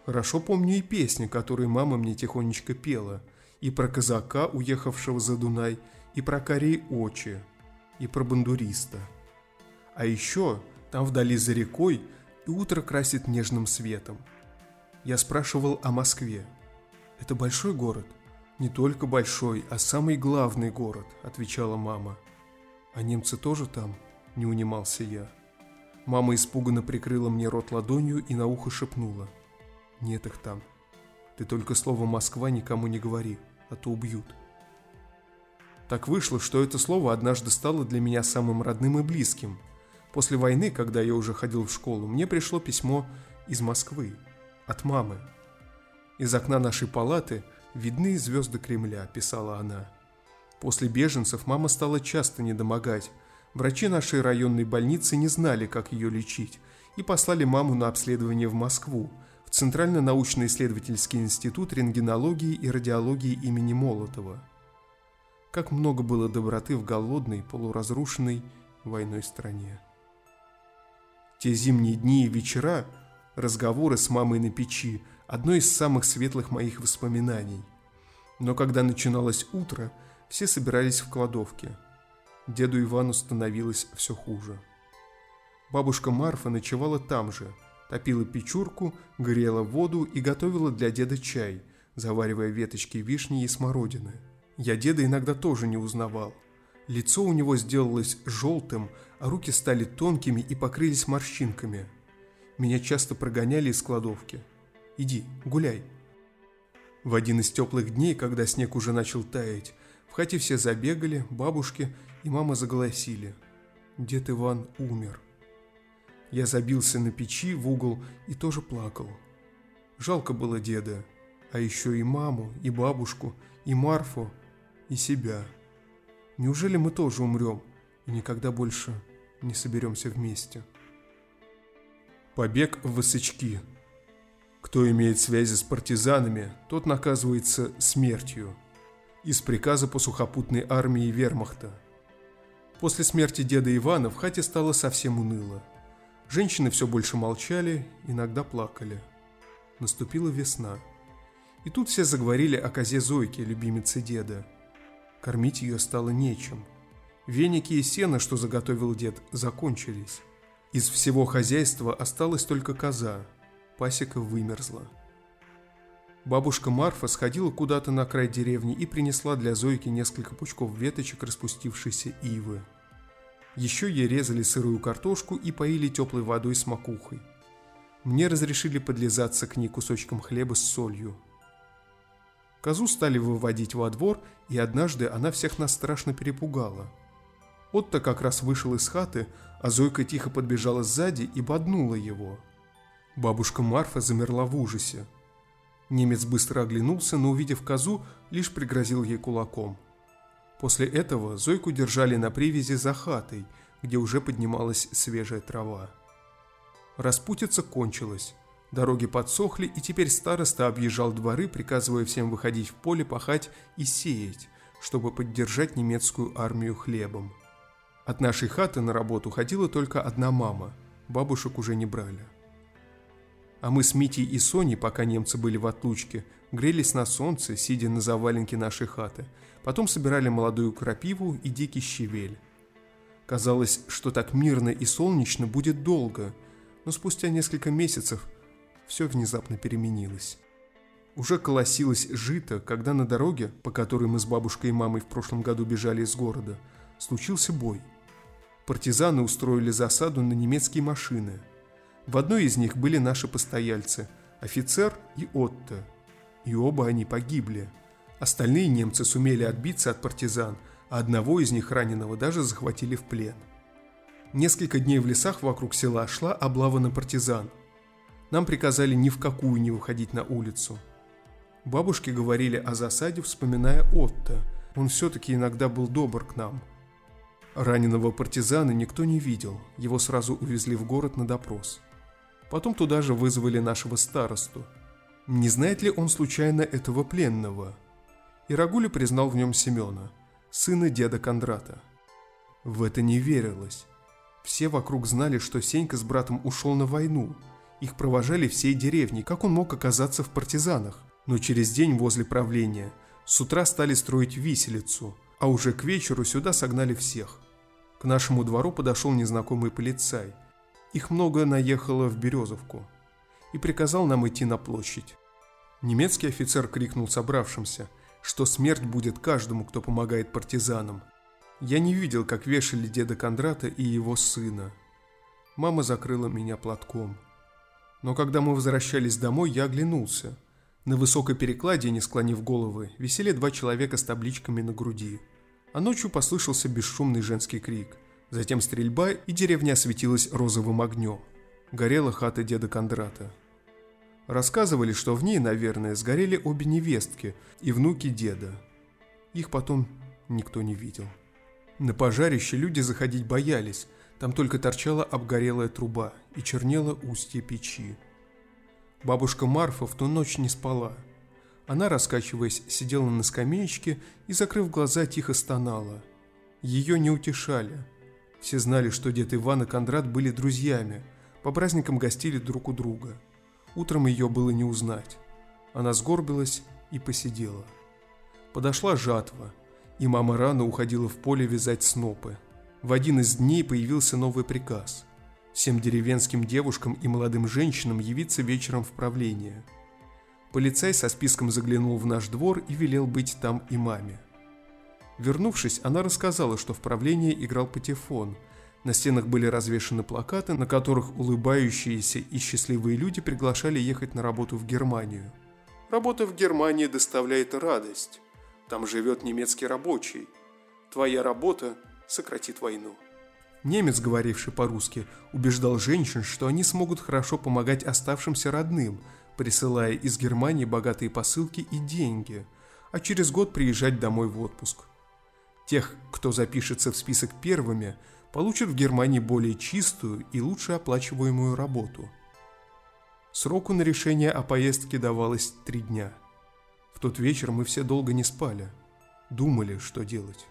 Хорошо помню и песни, которые мама мне тихонечко пела, и про казака, уехавшего за Дунай, и про корей очи, и про бандуриста. А еще там вдали за рекой и утро красит нежным светом. Я спрашивал о Москве. Это большой город? Не только большой, а самый главный город, отвечала мама. «А немцы тоже там?» – не унимался я. Мама испуганно прикрыла мне рот ладонью и на ухо шепнула. «Нет их там. Ты только слово «Москва» никому не говори, а то убьют». Так вышло, что это слово однажды стало для меня самым родным и близким. После войны, когда я уже ходил в школу, мне пришло письмо из Москвы, от мамы. Из окна нашей палаты видны звезды Кремля, писала она. После беженцев мама стала часто недомогать. Врачи нашей районной больницы не знали, как ее лечить, и послали маму на обследование в Москву, в Центральный научно-исследовательский институт рентгенологии и радиологии имени Молотова. Как много было доброты в голодной, полуразрушенной войной стране. Те зимние дни и вечера, разговоры с мамой на печи, одно из самых светлых моих воспоминаний. Но когда начиналось утро, все собирались в кладовке. Деду Ивану становилось все хуже. Бабушка Марфа ночевала там же, топила печурку, грела воду и готовила для деда чай, заваривая веточки вишни и смородины. Я деда иногда тоже не узнавал. Лицо у него сделалось желтым, руки стали тонкими и покрылись морщинками. Меня часто прогоняли из кладовки. «Иди, гуляй». В один из теплых дней, когда снег уже начал таять, в хате все забегали, бабушки и мама заголосили. Дед Иван умер. Я забился на печи в угол и тоже плакал. Жалко было деда, а еще и маму, и бабушку, и Марфу, и себя. Неужели мы тоже умрем и никогда больше не соберемся вместе? Побег в Высочки. Кто имеет связи с партизанами, тот наказывается смертью. Из приказа по сухопутной армии вермахта. После смерти деда Ивана в хате стало совсем уныло. Женщины все больше молчали, иногда плакали. Наступила весна. И тут все заговорили о козе Зойке, любимице деда – Кормить ее стало нечем. Веники и сено, что заготовил дед, закончились. Из всего хозяйства осталась только коза. Пасека вымерзла. Бабушка Марфа сходила куда-то на край деревни и принесла для Зойки несколько пучков веточек распустившейся ивы. Еще ей резали сырую картошку и поили теплой водой с макухой. Мне разрешили подлизаться к ней кусочком хлеба с солью – Козу стали выводить во двор, и однажды она всех нас страшно перепугала. Отто как раз вышел из хаты, а Зойка тихо подбежала сзади и боднула его. Бабушка Марфа замерла в ужасе. Немец быстро оглянулся, но, увидев козу, лишь пригрозил ей кулаком. После этого Зойку держали на привязи за хатой, где уже поднималась свежая трава. Распутица кончилась. Дороги подсохли, и теперь староста объезжал дворы, приказывая всем выходить в поле, пахать и сеять, чтобы поддержать немецкую армию хлебом. От нашей хаты на работу ходила только одна мама, бабушек уже не брали. А мы с Митей и Соней, пока немцы были в отлучке, грелись на солнце, сидя на заваленке нашей хаты. Потом собирали молодую крапиву и дикий щавель. Казалось, что так мирно и солнечно будет долго, но спустя несколько месяцев – все внезапно переменилось. Уже колосилось жито, когда на дороге, по которой мы с бабушкой и мамой в прошлом году бежали из города, случился бой. Партизаны устроили засаду на немецкие машины. В одной из них были наши постояльцы – офицер и Отто. И оба они погибли. Остальные немцы сумели отбиться от партизан, а одного из них раненого даже захватили в плен. Несколько дней в лесах вокруг села шла облава на партизан – нам приказали ни в какую не выходить на улицу. Бабушки говорили о засаде, вспоминая Отто. Он все-таки иногда был добр к нам. Раненого партизана никто не видел, его сразу увезли в город на допрос. Потом туда же вызвали нашего старосту. Не знает ли он случайно этого пленного? И Рагуля признал в нем Семена, сына деда Кондрата. В это не верилось. Все вокруг знали, что Сенька с братом ушел на войну – их провожали всей деревни, как он мог оказаться в партизанах? Но через день возле правления с утра стали строить виселицу, а уже к вечеру сюда согнали всех. К нашему двору подошел незнакомый полицай. Их много наехало в Березовку. И приказал нам идти на площадь. Немецкий офицер крикнул собравшимся, что смерть будет каждому, кто помогает партизанам. Я не видел, как вешали деда Кондрата и его сына. Мама закрыла меня платком. Но когда мы возвращались домой, я оглянулся. На высокой перекладине, склонив головы, висели два человека с табличками на груди. А ночью послышался бесшумный женский крик. Затем стрельба, и деревня осветилась розовым огнем. Горела хата деда Кондрата. Рассказывали, что в ней, наверное, сгорели обе невестки и внуки деда. Их потом никто не видел. На пожарище люди заходить боялись, там только торчала обгорелая труба и чернело устье печи. Бабушка Марфа в ту ночь не спала. Она, раскачиваясь, сидела на скамеечке и, закрыв глаза, тихо стонала. Ее не утешали. Все знали, что дед Иван и Кондрат были друзьями, по праздникам гостили друг у друга. Утром ее было не узнать. Она сгорбилась и посидела. Подошла жатва – и мама рано уходила в поле вязать снопы. В один из дней появился новый приказ. Всем деревенским девушкам и молодым женщинам явиться вечером в правление. Полицай со списком заглянул в наш двор и велел быть там и маме. Вернувшись, она рассказала, что в правлении играл патефон. На стенах были развешаны плакаты, на которых улыбающиеся и счастливые люди приглашали ехать на работу в Германию. Работа в Германии доставляет радость. Там живет немецкий рабочий. Твоя работа сократит войну. Немец, говоривший по-русски, убеждал женщин, что они смогут хорошо помогать оставшимся родным, присылая из Германии богатые посылки и деньги, а через год приезжать домой в отпуск. Тех, кто запишется в список первыми, получат в Германии более чистую и лучше оплачиваемую работу. Сроку на решение о поездке давалось три дня – тот вечер мы все долго не спали. Думали, что делать.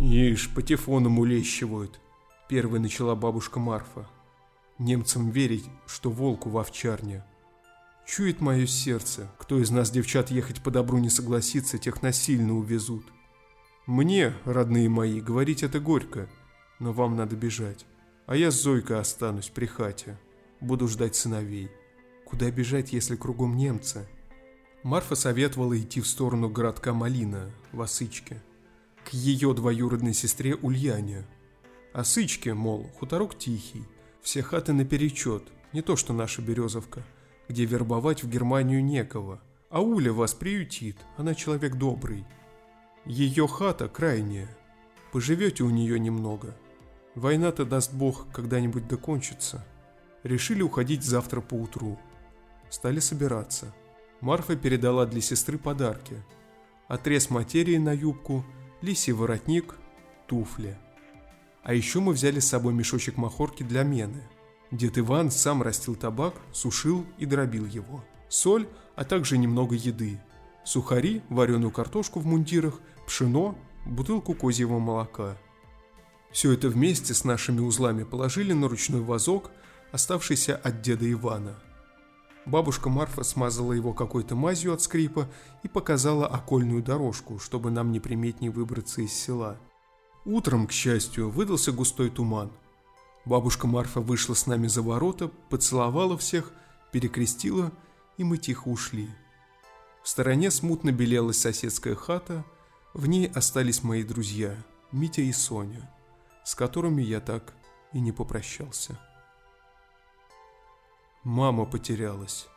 «Ишь, патефоном улещивают», — первой начала бабушка Марфа. «Немцам верить, что волку в овчарне. Чует мое сердце, кто из нас, девчат, ехать по добру не согласится, тех насильно увезут. Мне, родные мои, говорить это горько, но вам надо бежать. А я с Зойкой останусь при хате. Буду ждать сыновей. Куда бежать, если кругом немцы?» Марфа советовала идти в сторону городка Малина, в Осычке, к ее двоюродной сестре Ульяне. Осычке, мол, хуторок тихий, все хаты наперечет, не то что наша Березовка, где вербовать в Германию некого, а Уля вас приютит, она человек добрый. Ее хата крайняя, поживете у нее немного. Война-то, даст бог, когда-нибудь докончится. Решили уходить завтра поутру. Стали собираться – Марфа передала для сестры подарки. Отрез материи на юбку, лисий воротник, туфли. А еще мы взяли с собой мешочек махорки для мены. Дед Иван сам растил табак, сушил и дробил его. Соль, а также немного еды. Сухари, вареную картошку в мундирах, пшено, бутылку козьего молока. Все это вместе с нашими узлами положили на ручной вазок, оставшийся от деда Ивана – Бабушка Марфа смазала его какой-то мазью от скрипа и показала окольную дорожку, чтобы нам неприметнее выбраться из села. Утром, к счастью, выдался густой туман. Бабушка Марфа вышла с нами за ворота, поцеловала всех, перекрестила, и мы тихо ушли. В стороне смутно белелась соседская хата, в ней остались мои друзья, Митя и Соня, с которыми я так и не попрощался. Мама потерялась.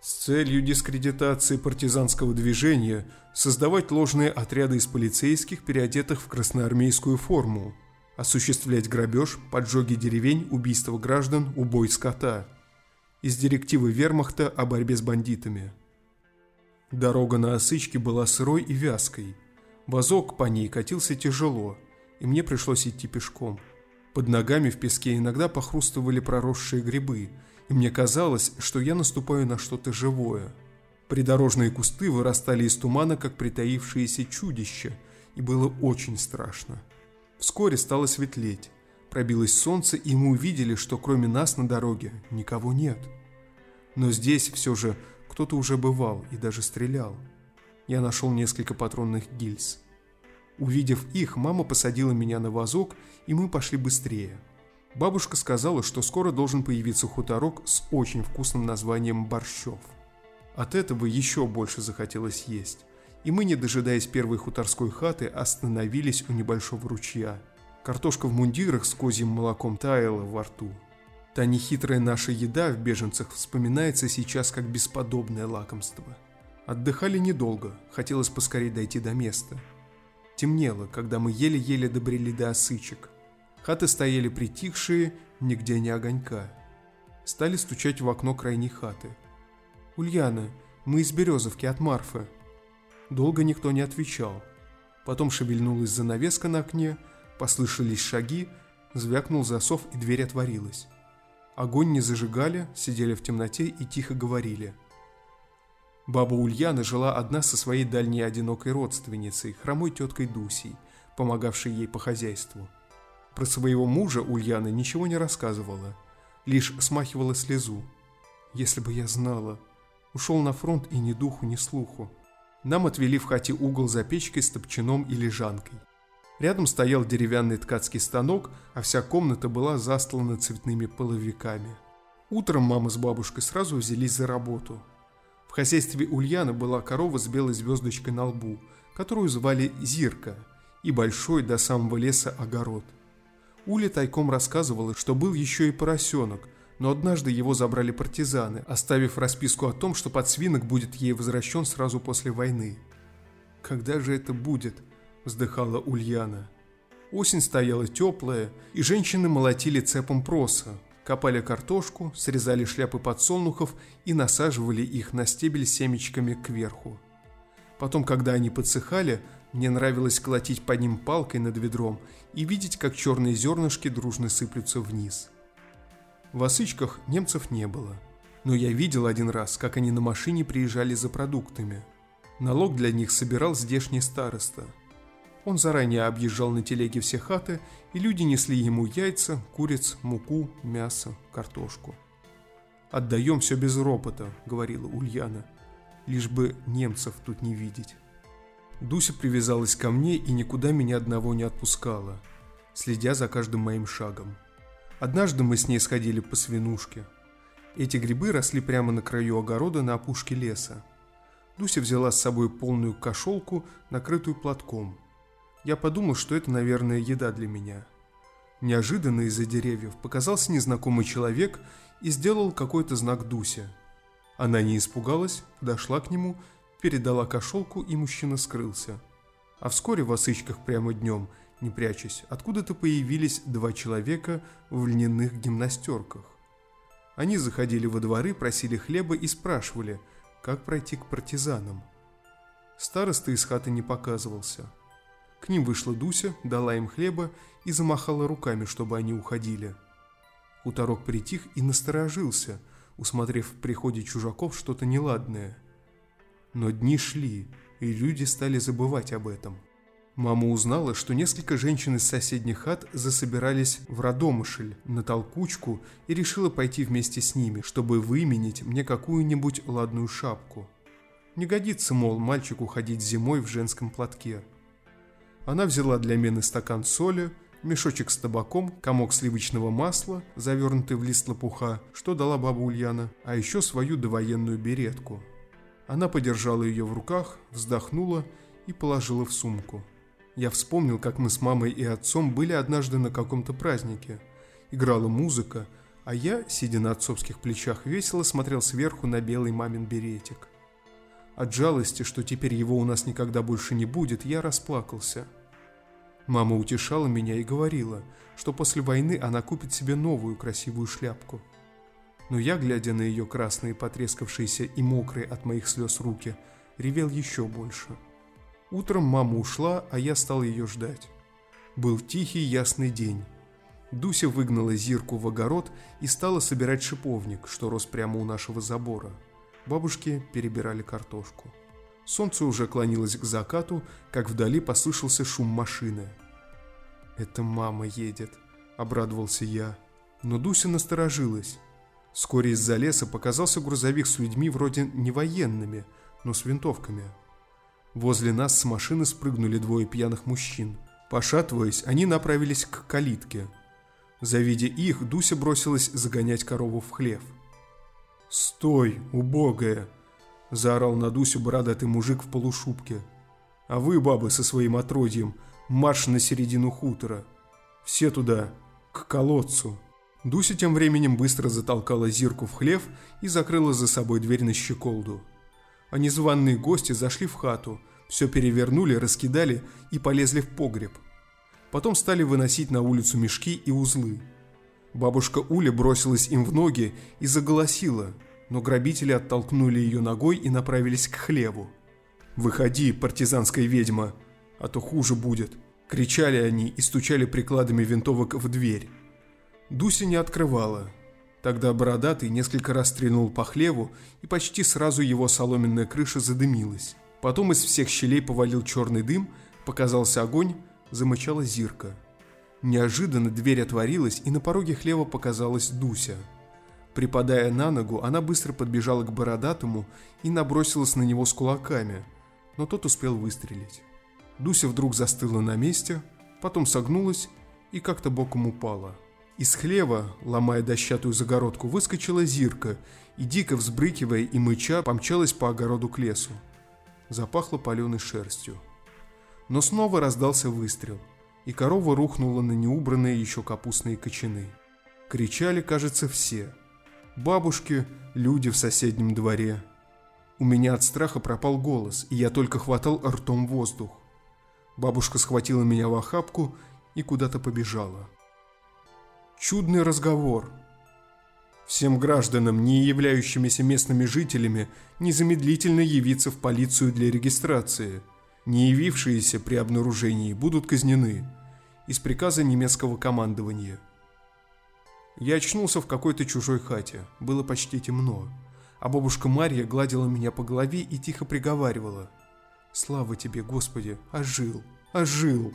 С целью дискредитации партизанского движения создавать ложные отряды из полицейских, переодетых в красноармейскую форму, осуществлять грабеж, поджоги деревень, убийство граждан, убой скота. Из директивы вермахта о борьбе с бандитами. Дорога на Осычке была сырой и вязкой. Вазок по ней катился тяжело, и мне пришлось идти пешком – под ногами в песке иногда похрустывали проросшие грибы, и мне казалось, что я наступаю на что-то живое. Придорожные кусты вырастали из тумана, как притаившиеся чудища, и было очень страшно. Вскоре стало светлеть. Пробилось солнце, и мы увидели, что кроме нас на дороге никого нет. Но здесь все же кто-то уже бывал и даже стрелял. Я нашел несколько патронных гильз. Увидев их, мама посадила меня на вазок, и мы пошли быстрее. Бабушка сказала, что скоро должен появиться хуторок с очень вкусным названием борщев. От этого еще больше захотелось есть, и мы, не дожидаясь первой хуторской хаты, остановились у небольшого ручья. Картошка в мундирах с козьим молоком таяла во рту. Та нехитрая наша еда в беженцах вспоминается сейчас как бесподобное лакомство. Отдыхали недолго, хотелось поскорее дойти до места. Темнело, когда мы еле-еле добрели до осычек. Хаты стояли притихшие, нигде не огонька. Стали стучать в окно крайней хаты. «Ульяна, мы из Березовки от Марфы», Долго никто не отвечал. Потом шевельнулась занавеска на окне, послышались шаги, звякнул засов и дверь отворилась. Огонь не зажигали, сидели в темноте и тихо говорили. Баба Ульяна жила одна со своей дальней одинокой родственницей, хромой теткой Дусей, помогавшей ей по хозяйству. Про своего мужа Ульяна ничего не рассказывала, лишь смахивала слезу. «Если бы я знала, ушел на фронт и ни духу, ни слуху». Нам отвели в хате угол за печкой с топчаном и лежанкой. Рядом стоял деревянный ткацкий станок, а вся комната была застлана цветными половиками. Утром мама с бабушкой сразу взялись за работу. В хозяйстве Ульяны была корова с белой звездочкой на лбу, которую звали Зирка, и большой до самого леса огород. Уля тайком рассказывала, что был еще и поросенок – но однажды его забрали партизаны, оставив расписку о том, что подсвинок будет ей возвращен сразу после войны. «Когда же это будет?» – вздыхала Ульяна. Осень стояла теплая, и женщины молотили цепом проса, копали картошку, срезали шляпы подсолнухов и насаживали их на стебель семечками кверху. Потом, когда они подсыхали, мне нравилось колотить по ним палкой над ведром и видеть, как черные зернышки дружно сыплются вниз – в Осычках немцев не было, но я видел один раз, как они на машине приезжали за продуктами. Налог для них собирал здешний староста. Он заранее объезжал на телеге все хаты, и люди несли ему яйца, куриц, муку, мясо, картошку. «Отдаем все без ропота», — говорила Ульяна, — «лишь бы немцев тут не видеть». Дуся привязалась ко мне и никуда меня одного не отпускала, следя за каждым моим шагом. Однажды мы с ней сходили по свинушке. Эти грибы росли прямо на краю огорода на опушке леса. Дуся взяла с собой полную кошелку, накрытую платком. Я подумал, что это, наверное, еда для меня. Неожиданно из-за деревьев показался незнакомый человек и сделал какой-то знак Дуся. Она не испугалась, подошла к нему, передала кошелку, и мужчина скрылся. А вскоре в осычках прямо днем – не прячась, откуда-то появились два человека в льняных гимнастерках. Они заходили во дворы, просили хлеба и спрашивали, как пройти к партизанам. Староста из хаты не показывался. К ним вышла Дуся, дала им хлеба и замахала руками, чтобы они уходили. Хуторок притих и насторожился, усмотрев в приходе чужаков что-то неладное. Но дни шли, и люди стали забывать об этом – Мама узнала, что несколько женщин из соседних хат засобирались в Радомышль на толкучку и решила пойти вместе с ними, чтобы выменить мне какую-нибудь ладную шапку. Не годится, мол, мальчику ходить зимой в женском платке. Она взяла для мены стакан соли, мешочек с табаком, комок сливочного масла, завернутый в лист лопуха, что дала баба Ульяна, а еще свою довоенную беретку. Она подержала ее в руках, вздохнула и положила в сумку. Я вспомнил, как мы с мамой и отцом были однажды на каком-то празднике. Играла музыка, а я, сидя на отцовских плечах, весело смотрел сверху на белый мамин беретик. От жалости, что теперь его у нас никогда больше не будет, я расплакался. Мама утешала меня и говорила, что после войны она купит себе новую красивую шляпку. Но я, глядя на ее красные, потрескавшиеся и мокрые от моих слез руки, ревел еще больше. Утром мама ушла, а я стал ее ждать. Был тихий ясный день. Дуся выгнала Зирку в огород и стала собирать шиповник, что рос прямо у нашего забора. Бабушки перебирали картошку. Солнце уже клонилось к закату, как вдали послышался шум машины. «Это мама едет», — обрадовался я. Но Дуся насторожилась. Вскоре из-за леса показался грузовик с людьми вроде не военными, но с винтовками — Возле нас с машины спрыгнули двое пьяных мужчин. Пошатываясь, они направились к калитке. Завидя их, Дуся бросилась загонять корову в хлев. «Стой, убогая!» – заорал на Дусю бородатый мужик в полушубке – А вы, бабы, со своим отродьем, марш на середину хутора. Все туда, к колодцу. Дуся тем временем быстро затолкала Зирку в хлев и закрыла за собой дверь на щеколду. А незваные гости зашли в хату, все перевернули, раскидали и полезли в погреб. Потом стали выносить на улицу мешки и узлы. Бабушка Уля бросилась им в ноги и заголосила, но грабители оттолкнули ее ногой и направились к хлеву. «Выходи, партизанская ведьма, а то хуже будет!» Кричали они и стучали прикладами винтовок в дверь. Дуся не открывала. Тогда бородатый несколько раз стрельнул по хлеву, и почти сразу его соломенная крыша задымилась. Потом из всех щелей повалил черный дым, показался огонь, замычала зирка. Неожиданно дверь отворилась, и на пороге хлева показалась Дуся. Припадая на ногу, она быстро подбежала к бородатому и набросилась на него с кулаками, но тот успел выстрелить. Дуся вдруг застыла на месте, потом согнулась и как-то боком упала. Из хлева, ломая дощатую загородку, выскочила зирка и, дико взбрыкивая и мыча, помчалась по огороду к лесу. Запахло паленой шерстью. Но снова раздался выстрел, и корова рухнула на неубранные еще капустные кочаны. Кричали, кажется, все. Бабушки, люди в соседнем дворе. У меня от страха пропал голос, и я только хватал ртом воздух. Бабушка схватила меня в охапку и куда-то побежала. Чудный разговор. Всем гражданам, не являющимися местными жителями, незамедлительно явиться в полицию для регистрации. Не явившиеся при обнаружении будут казнены. Из приказа немецкого командования. Я очнулся в какой-то чужой хате. Было почти темно. А бабушка Марья гладила меня по голове и тихо приговаривала – Слава тебе, Господи, ожил, ожил.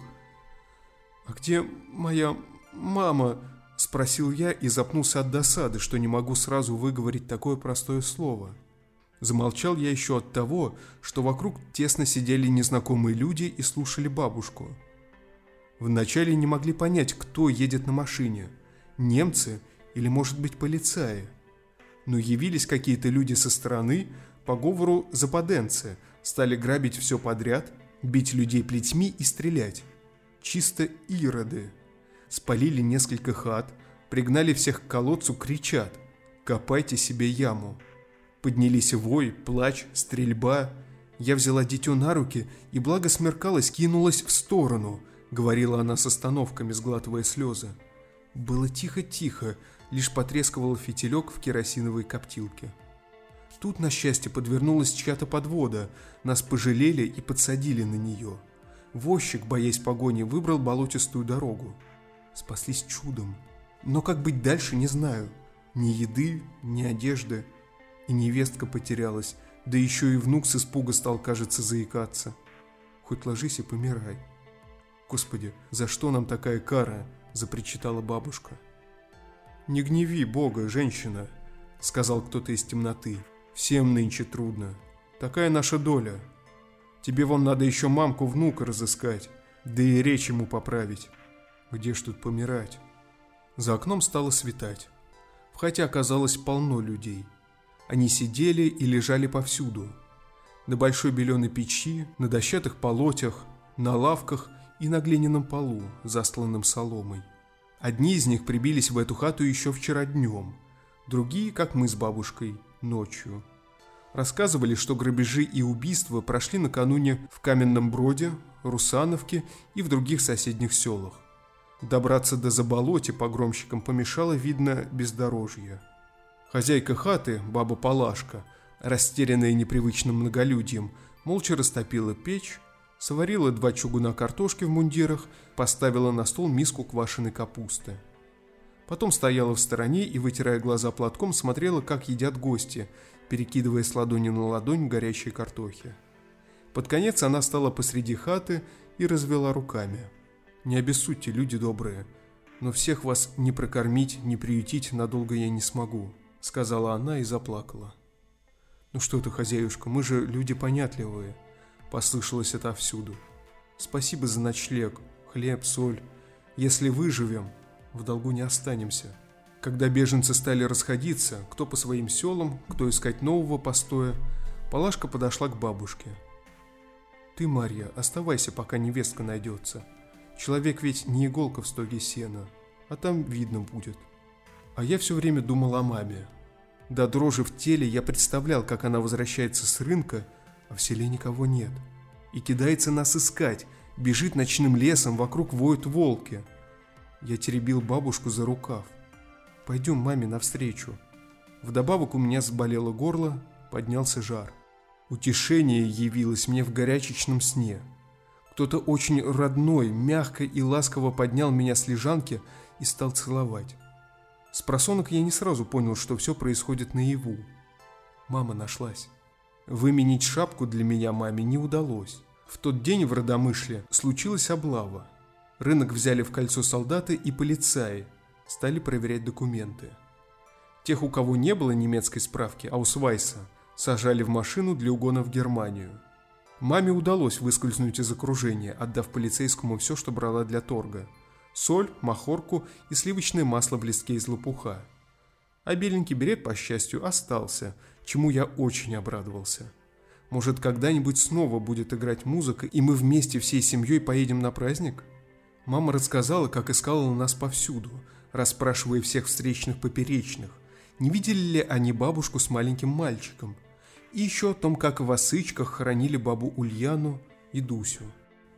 А где моя мама? Спросил я и запнулся от досады, что не могу сразу выговорить такое простое слово. Замолчал я еще от того, что вокруг тесно сидели незнакомые люди и слушали бабушку. Вначале не могли понять, кто едет на машине – немцы или, может быть, полицаи. Но явились какие-то люди со стороны, по говору западенцы – стали грабить все подряд, бить людей плетьми и стрелять. Чисто ироды. Спалили несколько хат, пригнали всех к колодцу, кричат «Копайте себе яму». Поднялись вой, плач, стрельба. Я взяла дитё на руки и, благо смеркалась, кинулась в сторону, говорила она с остановками, сглатывая слезы. Было тихо-тихо, лишь потрескивал фитилек в керосиновой коптилке. Тут, на счастье, подвернулась чья-то подвода, нас пожалели и подсадили на нее. Возчик, боясь погони, выбрал болотистую дорогу. Спаслись чудом. Но как быть дальше, не знаю. Ни еды, ни одежды. И невестка потерялась, да еще и внук с испуга стал, кажется, заикаться. Хоть ложись и помирай. Господи, за что нам такая кара? Запричитала бабушка. Не гневи Бога, женщина, сказал кто-то из темноты. Всем нынче трудно. Такая наша доля. Тебе вон надо еще мамку внука разыскать, да и речь ему поправить. Где ж тут помирать? За окном стало светать. В хате оказалось полно людей. Они сидели и лежали повсюду. На большой беленой печи, на дощатых полотях, на лавках и на глиняном полу, застланном соломой. Одни из них прибились в эту хату еще вчера днем, другие, как мы с бабушкой, ночью. Рассказывали, что грабежи и убийства прошли накануне в Каменном Броде, Русановке и в других соседних селах. Добраться до Заболоти погромщикам помешало, видно, бездорожье. Хозяйка хаты, баба Палашка, растерянная непривычным многолюдием, молча растопила печь, сварила два чугуна картошки в мундирах, поставила на стол миску квашеной капусты. Потом стояла в стороне и, вытирая глаза платком, смотрела, как едят гости, перекидывая с ладони на ладонь горящие картохи. Под конец она стала посреди хаты и развела руками. «Не обессудьте, люди добрые, но всех вас не прокормить, не приютить надолго я не смогу», — сказала она и заплакала. «Ну что ты, хозяюшка, мы же люди понятливые», — послышалось это отовсюду. «Спасибо за ночлег, хлеб, соль. Если выживем, в долгу не останемся». Когда беженцы стали расходиться, кто по своим селам, кто искать нового постоя, Палашка подошла к бабушке. Ты, Марья, оставайся, пока невестка найдется. Человек ведь не иголка в стоге сена, а там видно будет. А я все время думал о маме. До дрожи в теле я представлял, как она возвращается с рынка, а в селе никого нет. И кидается нас искать, бежит ночным лесом, вокруг воют волки. Я теребил бабушку за рукав. Пойдем маме навстречу. Вдобавок у меня заболело горло, поднялся жар. Утешение явилось мне в горячечном сне. Кто-то очень родной, мягко и ласково поднял меня с лежанки и стал целовать. С просонок я не сразу понял, что все происходит наяву. Мама нашлась. Выменить шапку для меня маме не удалось. В тот день в Родомышле случилась облава. Рынок взяли в кольцо солдаты и полицаи, стали проверять документы. Тех, у кого не было немецкой справки, а у Свайса, сажали в машину для угона в Германию. Маме удалось выскользнуть из окружения, отдав полицейскому все, что брала для торга – соль, махорку и сливочное масло в листке из лопуха. А беленький берет, по счастью, остался, чему я очень обрадовался. Может, когда-нибудь снова будет играть музыка, и мы вместе всей семьей поедем на праздник? Мама рассказала, как искала нас повсюду, расспрашивая всех встречных поперечных, не видели ли они бабушку с маленьким мальчиком, и еще о том, как в Осычках хоронили бабу Ульяну и Дусю.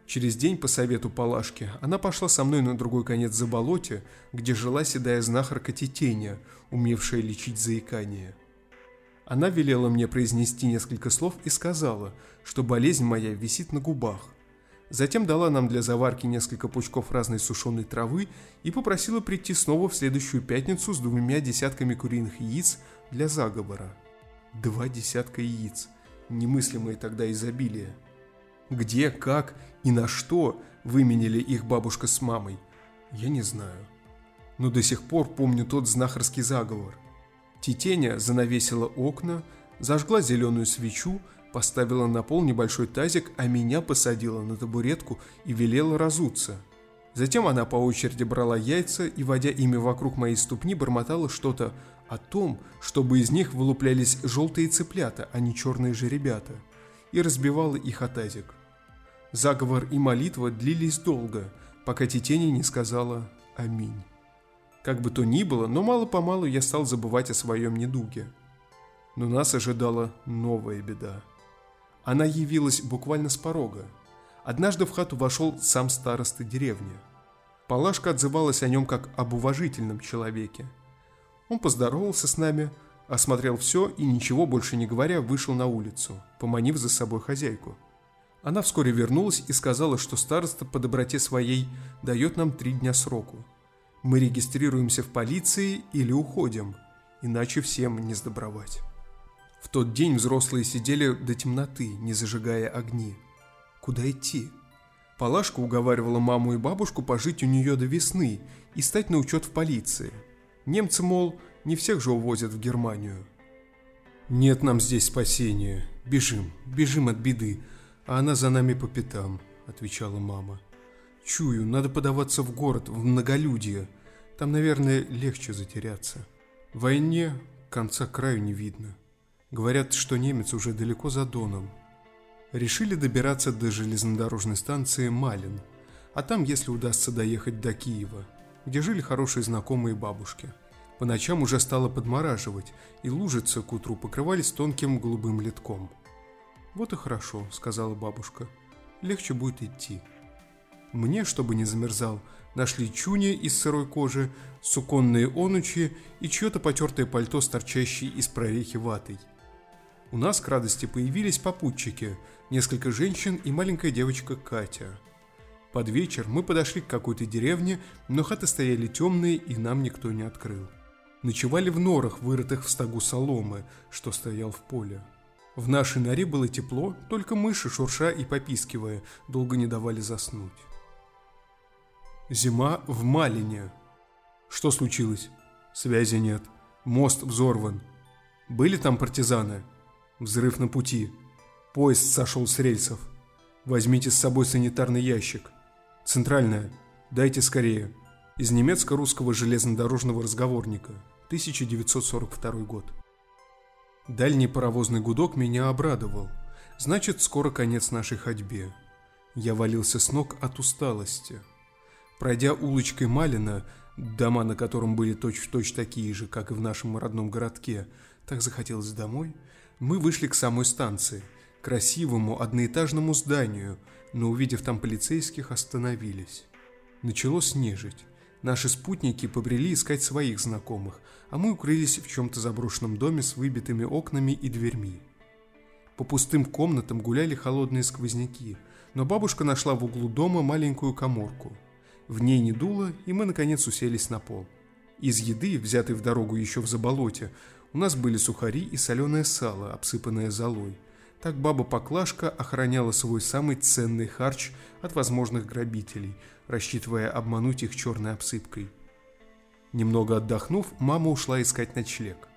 Через день по совету Палашки она пошла со мной на другой конец заболоте, где жила седая знахарка Тетеня, умевшая лечить заикание. Она велела мне произнести несколько слов и сказала, что болезнь моя висит на губах. Затем дала нам для заварки несколько пучков разной сушеной травы и попросила прийти снова в следующую пятницу с двумя десятками куриных яиц для заговора. Два десятка яиц. Немыслимое тогда изобилие. Где, как и на что выменили их бабушка с мамой, я не знаю. Но до сих пор помню тот знахарский заговор. Тетеня занавесила окна, зажгла зеленую свечу, поставила на пол небольшой тазик, а меня посадила на табуретку и велела разуться. Затем она по очереди брала яйца и, водя ими вокруг моей ступни, бормотала что-то о том, чтобы из них вылуплялись желтые цыплята, а не черные же ребята, и разбивала их о тазик. Заговор и молитва длились долго, пока Тетени не сказала «Аминь». Как бы то ни было, но мало-помалу я стал забывать о своем недуге. Но нас ожидала новая беда. Она явилась буквально с порога. Однажды в хату вошел сам староста деревни. Палашка отзывалась о нем как об уважительном человеке. Он поздоровался с нами, осмотрел все и, ничего больше не говоря, вышел на улицу, поманив за собой хозяйку – она вскоре вернулась и сказала, что староста по доброте своей дает нам три дня сроку. Мы регистрируемся в полиции или уходим, иначе всем не сдобровать. В тот день взрослые сидели до темноты, не зажигая огни. Куда идти? Палашка уговаривала маму и бабушку пожить у нее до весны и стать на учет в полиции. Немцы, мол, не всех же увозят в Германию. «Нет нам здесь спасения. Бежим, бежим от беды а она за нами по пятам», — отвечала мама. «Чую, надо подаваться в город, в многолюдие. Там, наверное, легче затеряться. В войне конца краю не видно. Говорят, что немец уже далеко за Доном. Решили добираться до железнодорожной станции Малин, а там, если удастся доехать до Киева, где жили хорошие знакомые бабушки. По ночам уже стало подмораживать, и лужицы к утру покрывались тонким голубым литком – «Вот и хорошо», — сказала бабушка. «Легче будет идти». Мне, чтобы не замерзал, нашли чуни из сырой кожи, суконные онучи и чье-то потертое пальто с торчащей из прорехи ватой. У нас к радости появились попутчики, несколько женщин и маленькая девочка Катя. Под вечер мы подошли к какой-то деревне, но хаты стояли темные и нам никто не открыл. Ночевали в норах, вырытых в стогу соломы, что стоял в поле. В нашей норе было тепло, только мыши, шурша и попискивая, долго не давали заснуть. Зима в Малине. Что случилось? Связи нет. Мост взорван. Были там партизаны? Взрыв на пути. Поезд сошел с рельсов. Возьмите с собой санитарный ящик. Центральная. Дайте скорее. Из немецко-русского железнодорожного разговорника. 1942 год. Дальний паровозный гудок меня обрадовал. Значит, скоро конец нашей ходьбе. Я валился с ног от усталости. Пройдя улочкой Малина, дома на котором были точь-в-точь точь такие же, как и в нашем родном городке, так захотелось домой, мы вышли к самой станции, красивому одноэтажному зданию, но увидев там полицейских, остановились. Начало снежить. Наши спутники побрели искать своих знакомых, а мы укрылись в чем-то заброшенном доме с выбитыми окнами и дверьми. По пустым комнатам гуляли холодные сквозняки, но бабушка нашла в углу дома маленькую коморку. В ней не дуло, и мы, наконец, уселись на пол. Из еды, взятой в дорогу еще в заболоте, у нас были сухари и соленое сало, обсыпанное золой. Так баба Поклашка охраняла свой самый ценный харч от возможных грабителей, рассчитывая обмануть их черной обсыпкой. Немного отдохнув, мама ушла искать ночлег.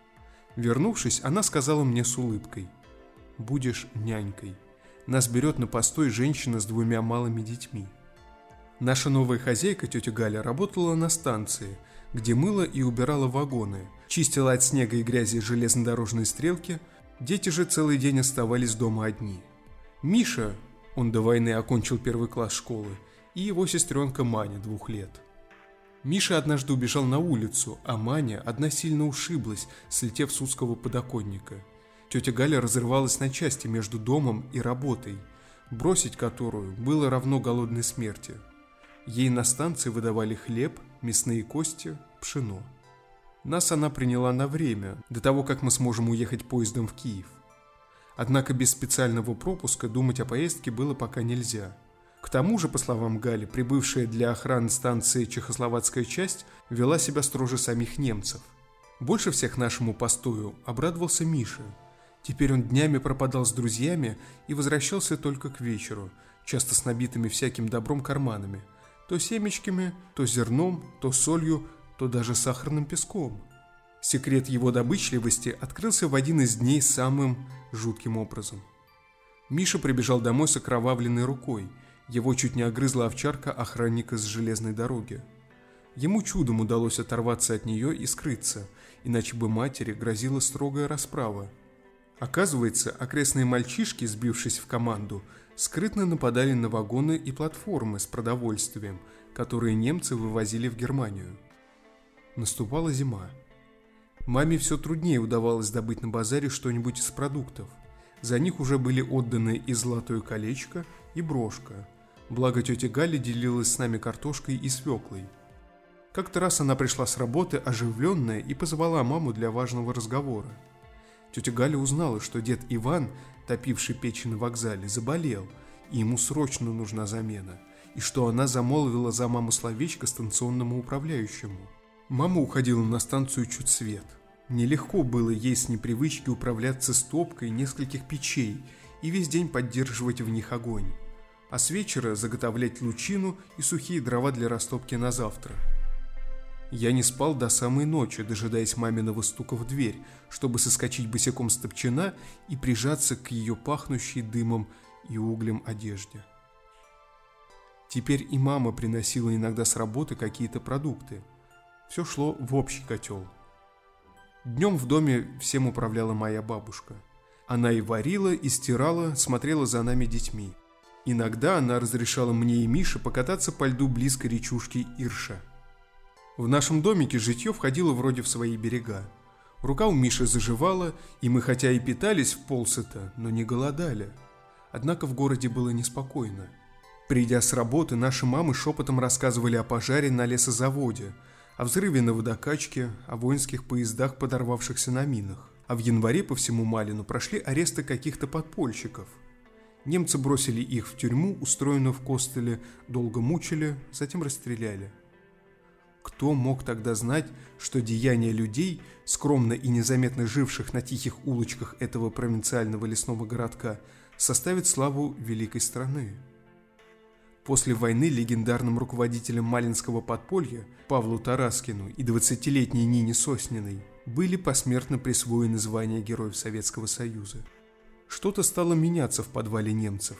Вернувшись, она сказала мне с улыбкой – будешь нянькой. Нас берет на постой женщина с двумя малыми детьми. Наша новая хозяйка, тетя Галя, работала на станции, где мыла и убирала вагоны, чистила от снега и грязи железнодорожные стрелки, дети же целый день оставались дома одни. Миша, он до войны окончил первый класс школы, и его сестренка Маня, двух лет. Миша однажды убежал на улицу, а Маня одна сильно ушиблась, слетев с узкого подоконника – Тетя Галя разрывалась на части между домом и работой, бросить которую было равно голодной смерти. Ей на станции выдавали хлеб, мясные кости, пшено. Нас она приняла на время, до того, как мы сможем уехать поездом в Киев. Однако без специального пропуска думать о поездке было пока нельзя. К тому же, по словам Гали, прибывшая для охраны станции чехословацкая часть вела себя строже самих немцев. Больше всех нашему постою обрадовался Миша – Теперь он днями пропадал с друзьями и возвращался только к вечеру, часто с набитыми всяким добром карманами. То семечками, то зерном, то солью, то даже сахарным песком. Секрет его добычливости открылся в один из дней самым жутким образом. Миша прибежал домой с окровавленной рукой. Его чуть не огрызла овчарка охранника с железной дороги. Ему чудом удалось оторваться от нее и скрыться, иначе бы матери грозила строгая расправа – Оказывается, окрестные мальчишки, сбившись в команду, скрытно нападали на вагоны и платформы с продовольствием, которые немцы вывозили в Германию. Наступала зима. Маме все труднее удавалось добыть на базаре что-нибудь из продуктов. За них уже были отданы и золотое колечко, и брошка. Благо тетя Галя делилась с нами картошкой и свеклой. Как-то раз она пришла с работы оживленная и позвала маму для важного разговора – Тетя Галя узнала, что дед Иван, топивший печи на вокзале, заболел, и ему срочно нужна замена, и что она замолвила за маму словечко станционному управляющему. Мама уходила на станцию чуть свет. Нелегко было ей с непривычки управляться стопкой нескольких печей и весь день поддерживать в них огонь, а с вечера заготовлять лучину и сухие дрова для растопки на завтра – я не спал до самой ночи, дожидаясь маминого стука в дверь, чтобы соскочить босиком с топчина и прижаться к ее пахнущей дымом и углем одежде. Теперь и мама приносила иногда с работы какие-то продукты. Все шло в общий котел. Днем в доме всем управляла моя бабушка. Она и варила, и стирала, смотрела за нами детьми. Иногда она разрешала мне и Мише покататься по льду близко речушки Ирша – в нашем домике житье входило вроде в свои берега. Рука у Миши заживала, и мы хотя и питались в полсыта, но не голодали. Однако в городе было неспокойно. Придя с работы, наши мамы шепотом рассказывали о пожаре на лесозаводе, о взрыве на водокачке, о воинских поездах, подорвавшихся на минах. А в январе по всему Малину прошли аресты каких-то подпольщиков. Немцы бросили их в тюрьму, устроенную в Костеле, долго мучили, затем расстреляли. Кто мог тогда знать, что деяния людей, скромно и незаметно живших на тихих улочках этого провинциального лесного городка, составят славу великой страны? После войны легендарным руководителем Малинского подполья Павлу Тараскину и 20-летней Нине Сосниной были посмертно присвоены звания Героев Советского Союза. Что-то стало меняться в подвале немцев.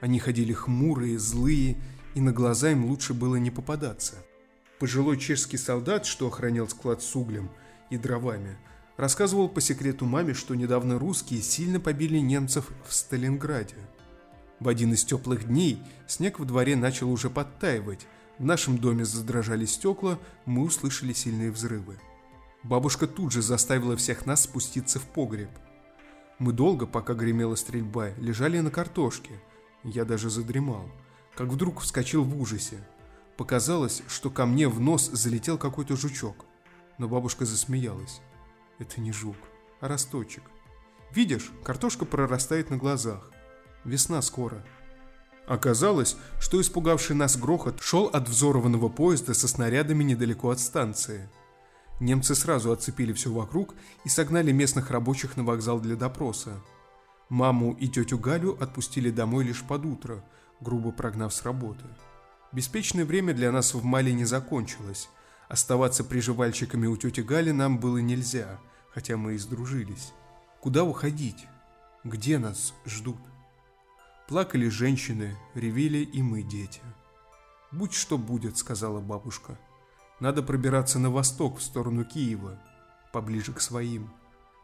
Они ходили хмурые, злые, и на глаза им лучше было не попадаться – Пожилой чешский солдат, что охранял склад с углем и дровами, Рассказывал по секрету маме, что недавно русские сильно побили немцев в Сталинграде. В один из теплых дней снег в дворе начал уже подтаивать, в нашем доме задрожали стекла, мы услышали сильные взрывы. Бабушка тут же заставила всех нас спуститься в погреб. Мы долго, пока гремела стрельба, лежали на картошке. Я даже задремал. Как вдруг вскочил в ужасе. Показалось, что ко мне в нос залетел какой-то жучок. Но бабушка засмеялась. Это не жук, а росточек. Видишь, картошка прорастает на глазах. Весна скоро. Оказалось, что испугавший нас грохот шел от взорванного поезда со снарядами недалеко от станции. Немцы сразу оцепили все вокруг и согнали местных рабочих на вокзал для допроса. Маму и тетю Галю отпустили домой лишь под утро, грубо прогнав с работы. Беспечное время для нас в Мали не закончилось. Оставаться приживальщиками у тети Гали нам было нельзя, хотя мы и сдружились. Куда уходить? Где нас ждут? Плакали женщины, ревели и мы, дети. «Будь что будет», — сказала бабушка. «Надо пробираться на восток, в сторону Киева, поближе к своим».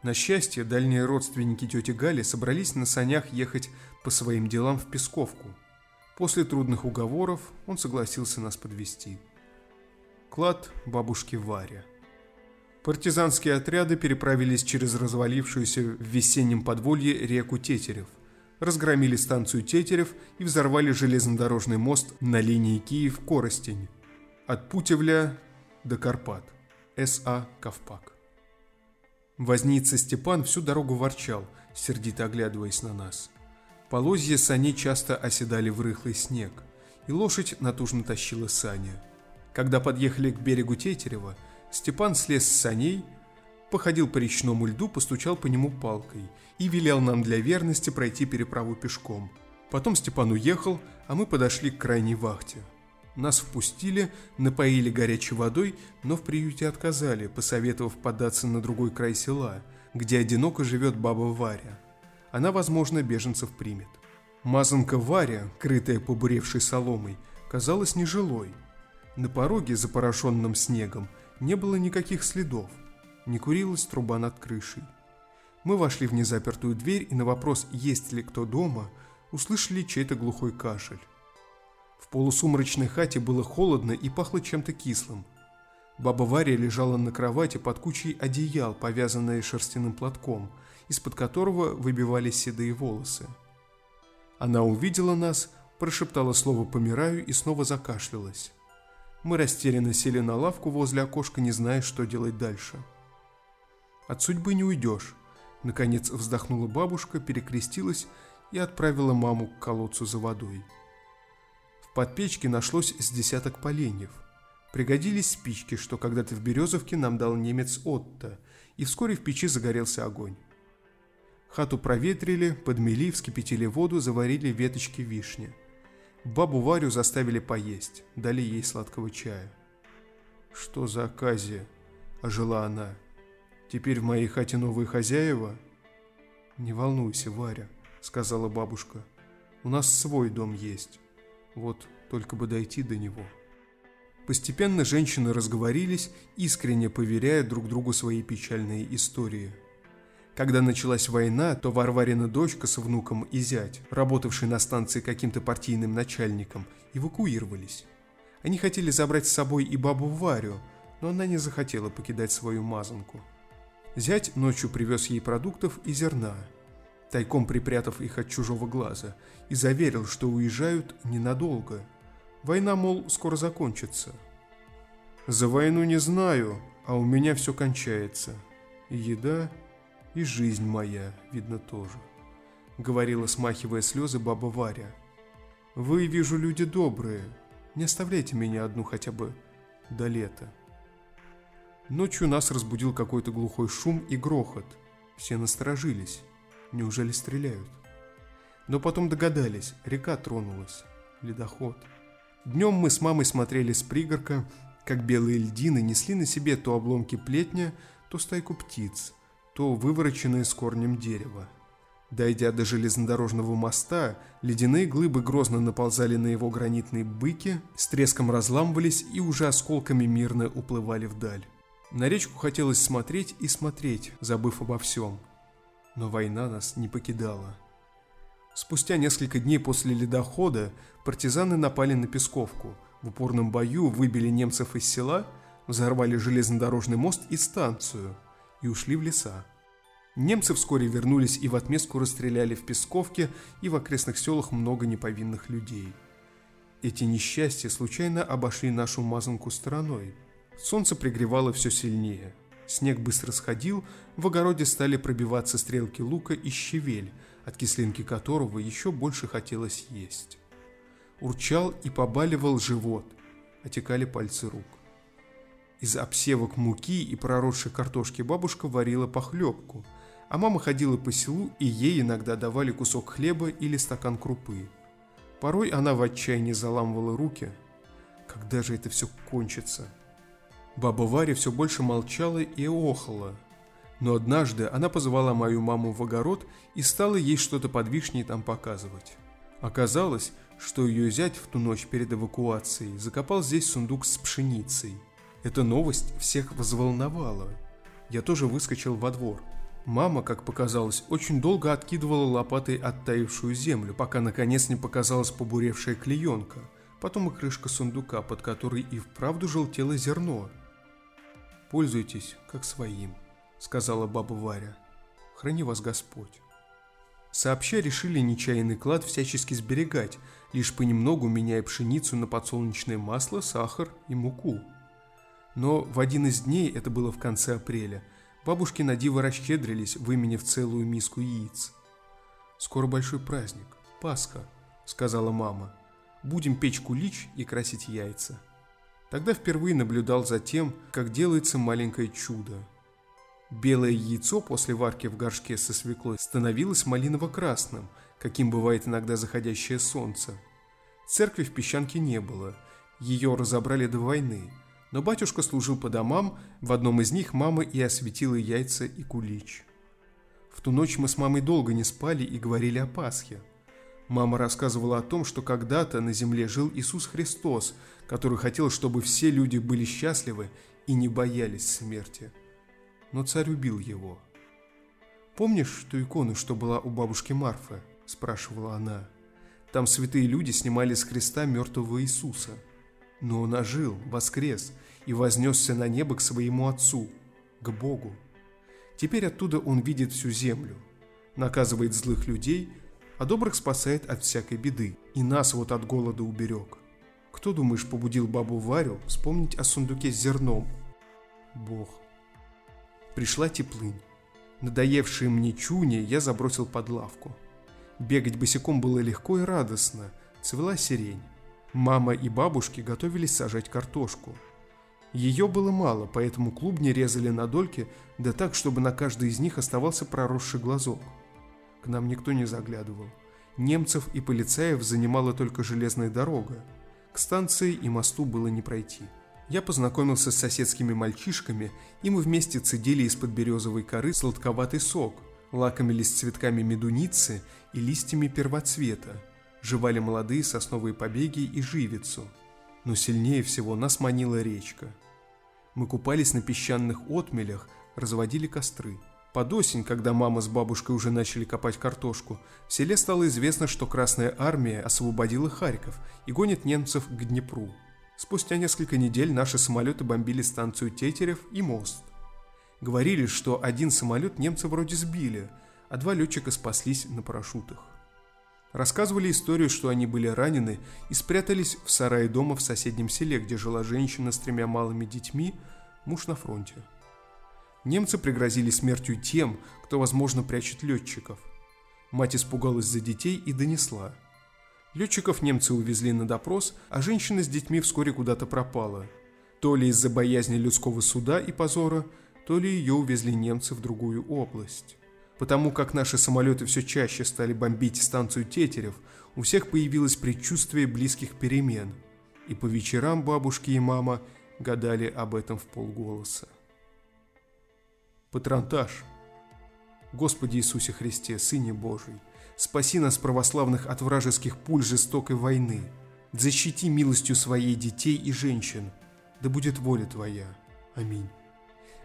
На счастье, дальние родственники тети Гали собрались на санях ехать по своим делам в Песковку. После трудных уговоров он согласился нас подвести. Клад бабушки Варя. Партизанские отряды переправились через развалившуюся в весеннем подволье реку Тетерев – разгромили станцию Тетерев и взорвали железнодорожный мост на линии Киев-Коростень от Путевля до Карпат. С.А. Ковпак. Возница Степан всю дорогу ворчал, сердито оглядываясь на нас. Полозья сани часто оседали в рыхлый снег, и лошадь натужно тащила сани. Когда подъехали к берегу Тетерева, Степан слез с саней – походил по речному льду, постучал по нему палкой и велел нам для верности пройти переправу пешком. Потом Степан уехал, а мы подошли к крайней вахте. Нас впустили, напоили горячей водой, но в приюте отказали, посоветовав податься на другой край села, где одиноко живет баба Варя. Она, возможно, беженцев примет. Мазанка Варя, крытая побуревшей соломой, казалась нежилой. На пороге, запорошенном снегом, не было никаких следов – не курилась труба над крышей. Мы вошли в незапертую дверь и на вопрос, есть ли кто дома, услышали чей-то глухой кашель. В полусумрачной хате было холодно и пахло чем-то кислым. Баба Варя лежала на кровати под кучей одеял, повязанные шерстяным платком, из-под которого выбивались седые волосы. Она увидела нас, прошептала слово «помираю» и снова закашлялась. Мы растерянно сели на лавку возле окошка, не зная, что делать дальше. От судьбы не уйдешь. Наконец вздохнула бабушка, перекрестилась и отправила маму к колодцу за водой. В подпечке нашлось с десяток поленьев. Пригодились спички, что когда-то в Березовке нам дал немец Отто, и вскоре в печи загорелся огонь. Хату проветрили, подмели, вскипятили воду, заварили веточки вишни. Бабу Варю заставили поесть, дали ей сладкого чая. «Что за оказия?» – ожила она. Теперь в моей хате новые хозяева?» «Не волнуйся, Варя», — сказала бабушка. «У нас свой дом есть. Вот только бы дойти до него». Постепенно женщины разговорились, искренне поверяя друг другу свои печальные истории. Когда началась война, то Варварина дочка с внуком и зять, работавший на станции каким-то партийным начальником, эвакуировались. Они хотели забрать с собой и бабу Варю, но она не захотела покидать свою мазанку – Зять ночью привез ей продуктов и зерна, тайком припрятав их от чужого глаза, и заверил, что уезжают ненадолго. Война, мол, скоро закончится. «За войну не знаю, а у меня все кончается. И еда, и жизнь моя, видно, тоже», — говорила, смахивая слезы баба Варя. «Вы, вижу, люди добрые. Не оставляйте меня одну хотя бы до лета». Ночью нас разбудил какой-то глухой шум и грохот. Все насторожились. Неужели стреляют? Но потом догадались, река тронулась. Ледоход. Днем мы с мамой смотрели с пригорка, как белые льдины несли на себе то обломки плетня, то стайку птиц, то вывороченные с корнем дерева. Дойдя до железнодорожного моста, ледяные глыбы грозно наползали на его гранитные быки, с треском разламывались и уже осколками мирно уплывали вдаль. На речку хотелось смотреть и смотреть, забыв обо всем. Но война нас не покидала. Спустя несколько дней после ледохода партизаны напали на Песковку, в упорном бою выбили немцев из села, взорвали железнодорожный мост и станцию и ушли в леса. Немцы вскоре вернулись и в отместку расстреляли в Песковке и в окрестных селах много неповинных людей. Эти несчастья случайно обошли нашу мазанку стороной. Солнце пригревало все сильнее. Снег быстро сходил, в огороде стали пробиваться стрелки лука и щавель, от кислинки которого еще больше хотелось есть. Урчал и побаливал живот, отекали пальцы рук. Из обсевок муки и проросшей картошки бабушка варила похлебку – а мама ходила по селу, и ей иногда давали кусок хлеба или стакан крупы. Порой она в отчаянии заламывала руки. Когда же это все кончится? Баба Варя все больше молчала и охала. Но однажды она позвала мою маму в огород и стала ей что-то под вишней там показывать. Оказалось, что ее зять в ту ночь перед эвакуацией закопал здесь сундук с пшеницей. Эта новость всех взволновала. Я тоже выскочил во двор – Мама, как показалось, очень долго откидывала лопатой оттаившую землю, пока наконец не показалась побуревшая клеенка, потом и крышка сундука, под которой и вправду желтело зерно. «Пользуйтесь, как своим», — сказала баба Варя. «Храни вас Господь». Сообща решили нечаянный клад всячески сберегать, лишь понемногу меняя пшеницу на подсолнечное масло, сахар и муку. Но в один из дней, это было в конце апреля, — Бабушки на диво расщедрились, выменив целую миску яиц. «Скоро большой праздник. Пасха», — сказала мама. «Будем печь кулич и красить яйца». Тогда впервые наблюдал за тем, как делается маленькое чудо. Белое яйцо после варки в горшке со свеклой становилось малиново-красным, каким бывает иногда заходящее солнце. Церкви в песчанке не было, ее разобрали до войны – но батюшка служил по домам, в одном из них мама и осветила яйца и кулич. В ту ночь мы с мамой долго не спали и говорили о Пасхе. Мама рассказывала о том, что когда-то на земле жил Иисус Христос, который хотел, чтобы все люди были счастливы и не боялись смерти. Но царь убил его. «Помнишь ту икону, что была у бабушки Марфы?» – спрашивала она. «Там святые люди снимали с креста мертвого Иисуса». Но он ожил, воскрес и вознесся на небо к своему Отцу, к Богу. Теперь оттуда он видит всю землю, наказывает злых людей, а добрых спасает от всякой беды. И нас вот от голода уберег. Кто, думаешь, побудил бабу Варю вспомнить о сундуке с зерном? Бог. Пришла теплынь. Надоевшие мне чуни я забросил под лавку. Бегать босиком было легко и радостно, цвела сирень. Мама и бабушки готовились сажать картошку. Ее было мало, поэтому клубни резали на дольки, да так, чтобы на каждой из них оставался проросший глазок. К нам никто не заглядывал. Немцев и полицаев занимала только железная дорога. К станции и мосту было не пройти. Я познакомился с соседскими мальчишками, и мы вместе цедили из-под березовой коры сладковатый сок, лакомились цветками медуницы и листьями первоцвета, жевали молодые сосновые побеги и живицу. Но сильнее всего нас манила речка. Мы купались на песчаных отмелях, разводили костры. Под осень, когда мама с бабушкой уже начали копать картошку, в селе стало известно, что Красная Армия освободила Харьков и гонит немцев к Днепру. Спустя несколько недель наши самолеты бомбили станцию Тетерев и мост. Говорили, что один самолет немцы вроде сбили, а два летчика спаслись на парашютах. Рассказывали историю, что они были ранены и спрятались в сарае дома в соседнем селе, где жила женщина с тремя малыми детьми, муж на фронте. Немцы пригрозили смертью тем, кто, возможно, прячет летчиков. Мать испугалась за детей и донесла. Летчиков немцы увезли на допрос, а женщина с детьми вскоре куда-то пропала. То ли из-за боязни людского суда и позора, то ли ее увезли немцы в другую область. Потому как наши самолеты все чаще стали бомбить станцию Тетерев, у всех появилось предчувствие близких перемен. И по вечерам бабушки и мама гадали об этом в полголоса. Патронтаж. Господи Иисусе Христе, Сыне Божий, спаси нас, православных, от вражеских пуль жестокой войны. Защити милостью своей детей и женщин. Да будет воля Твоя. Аминь.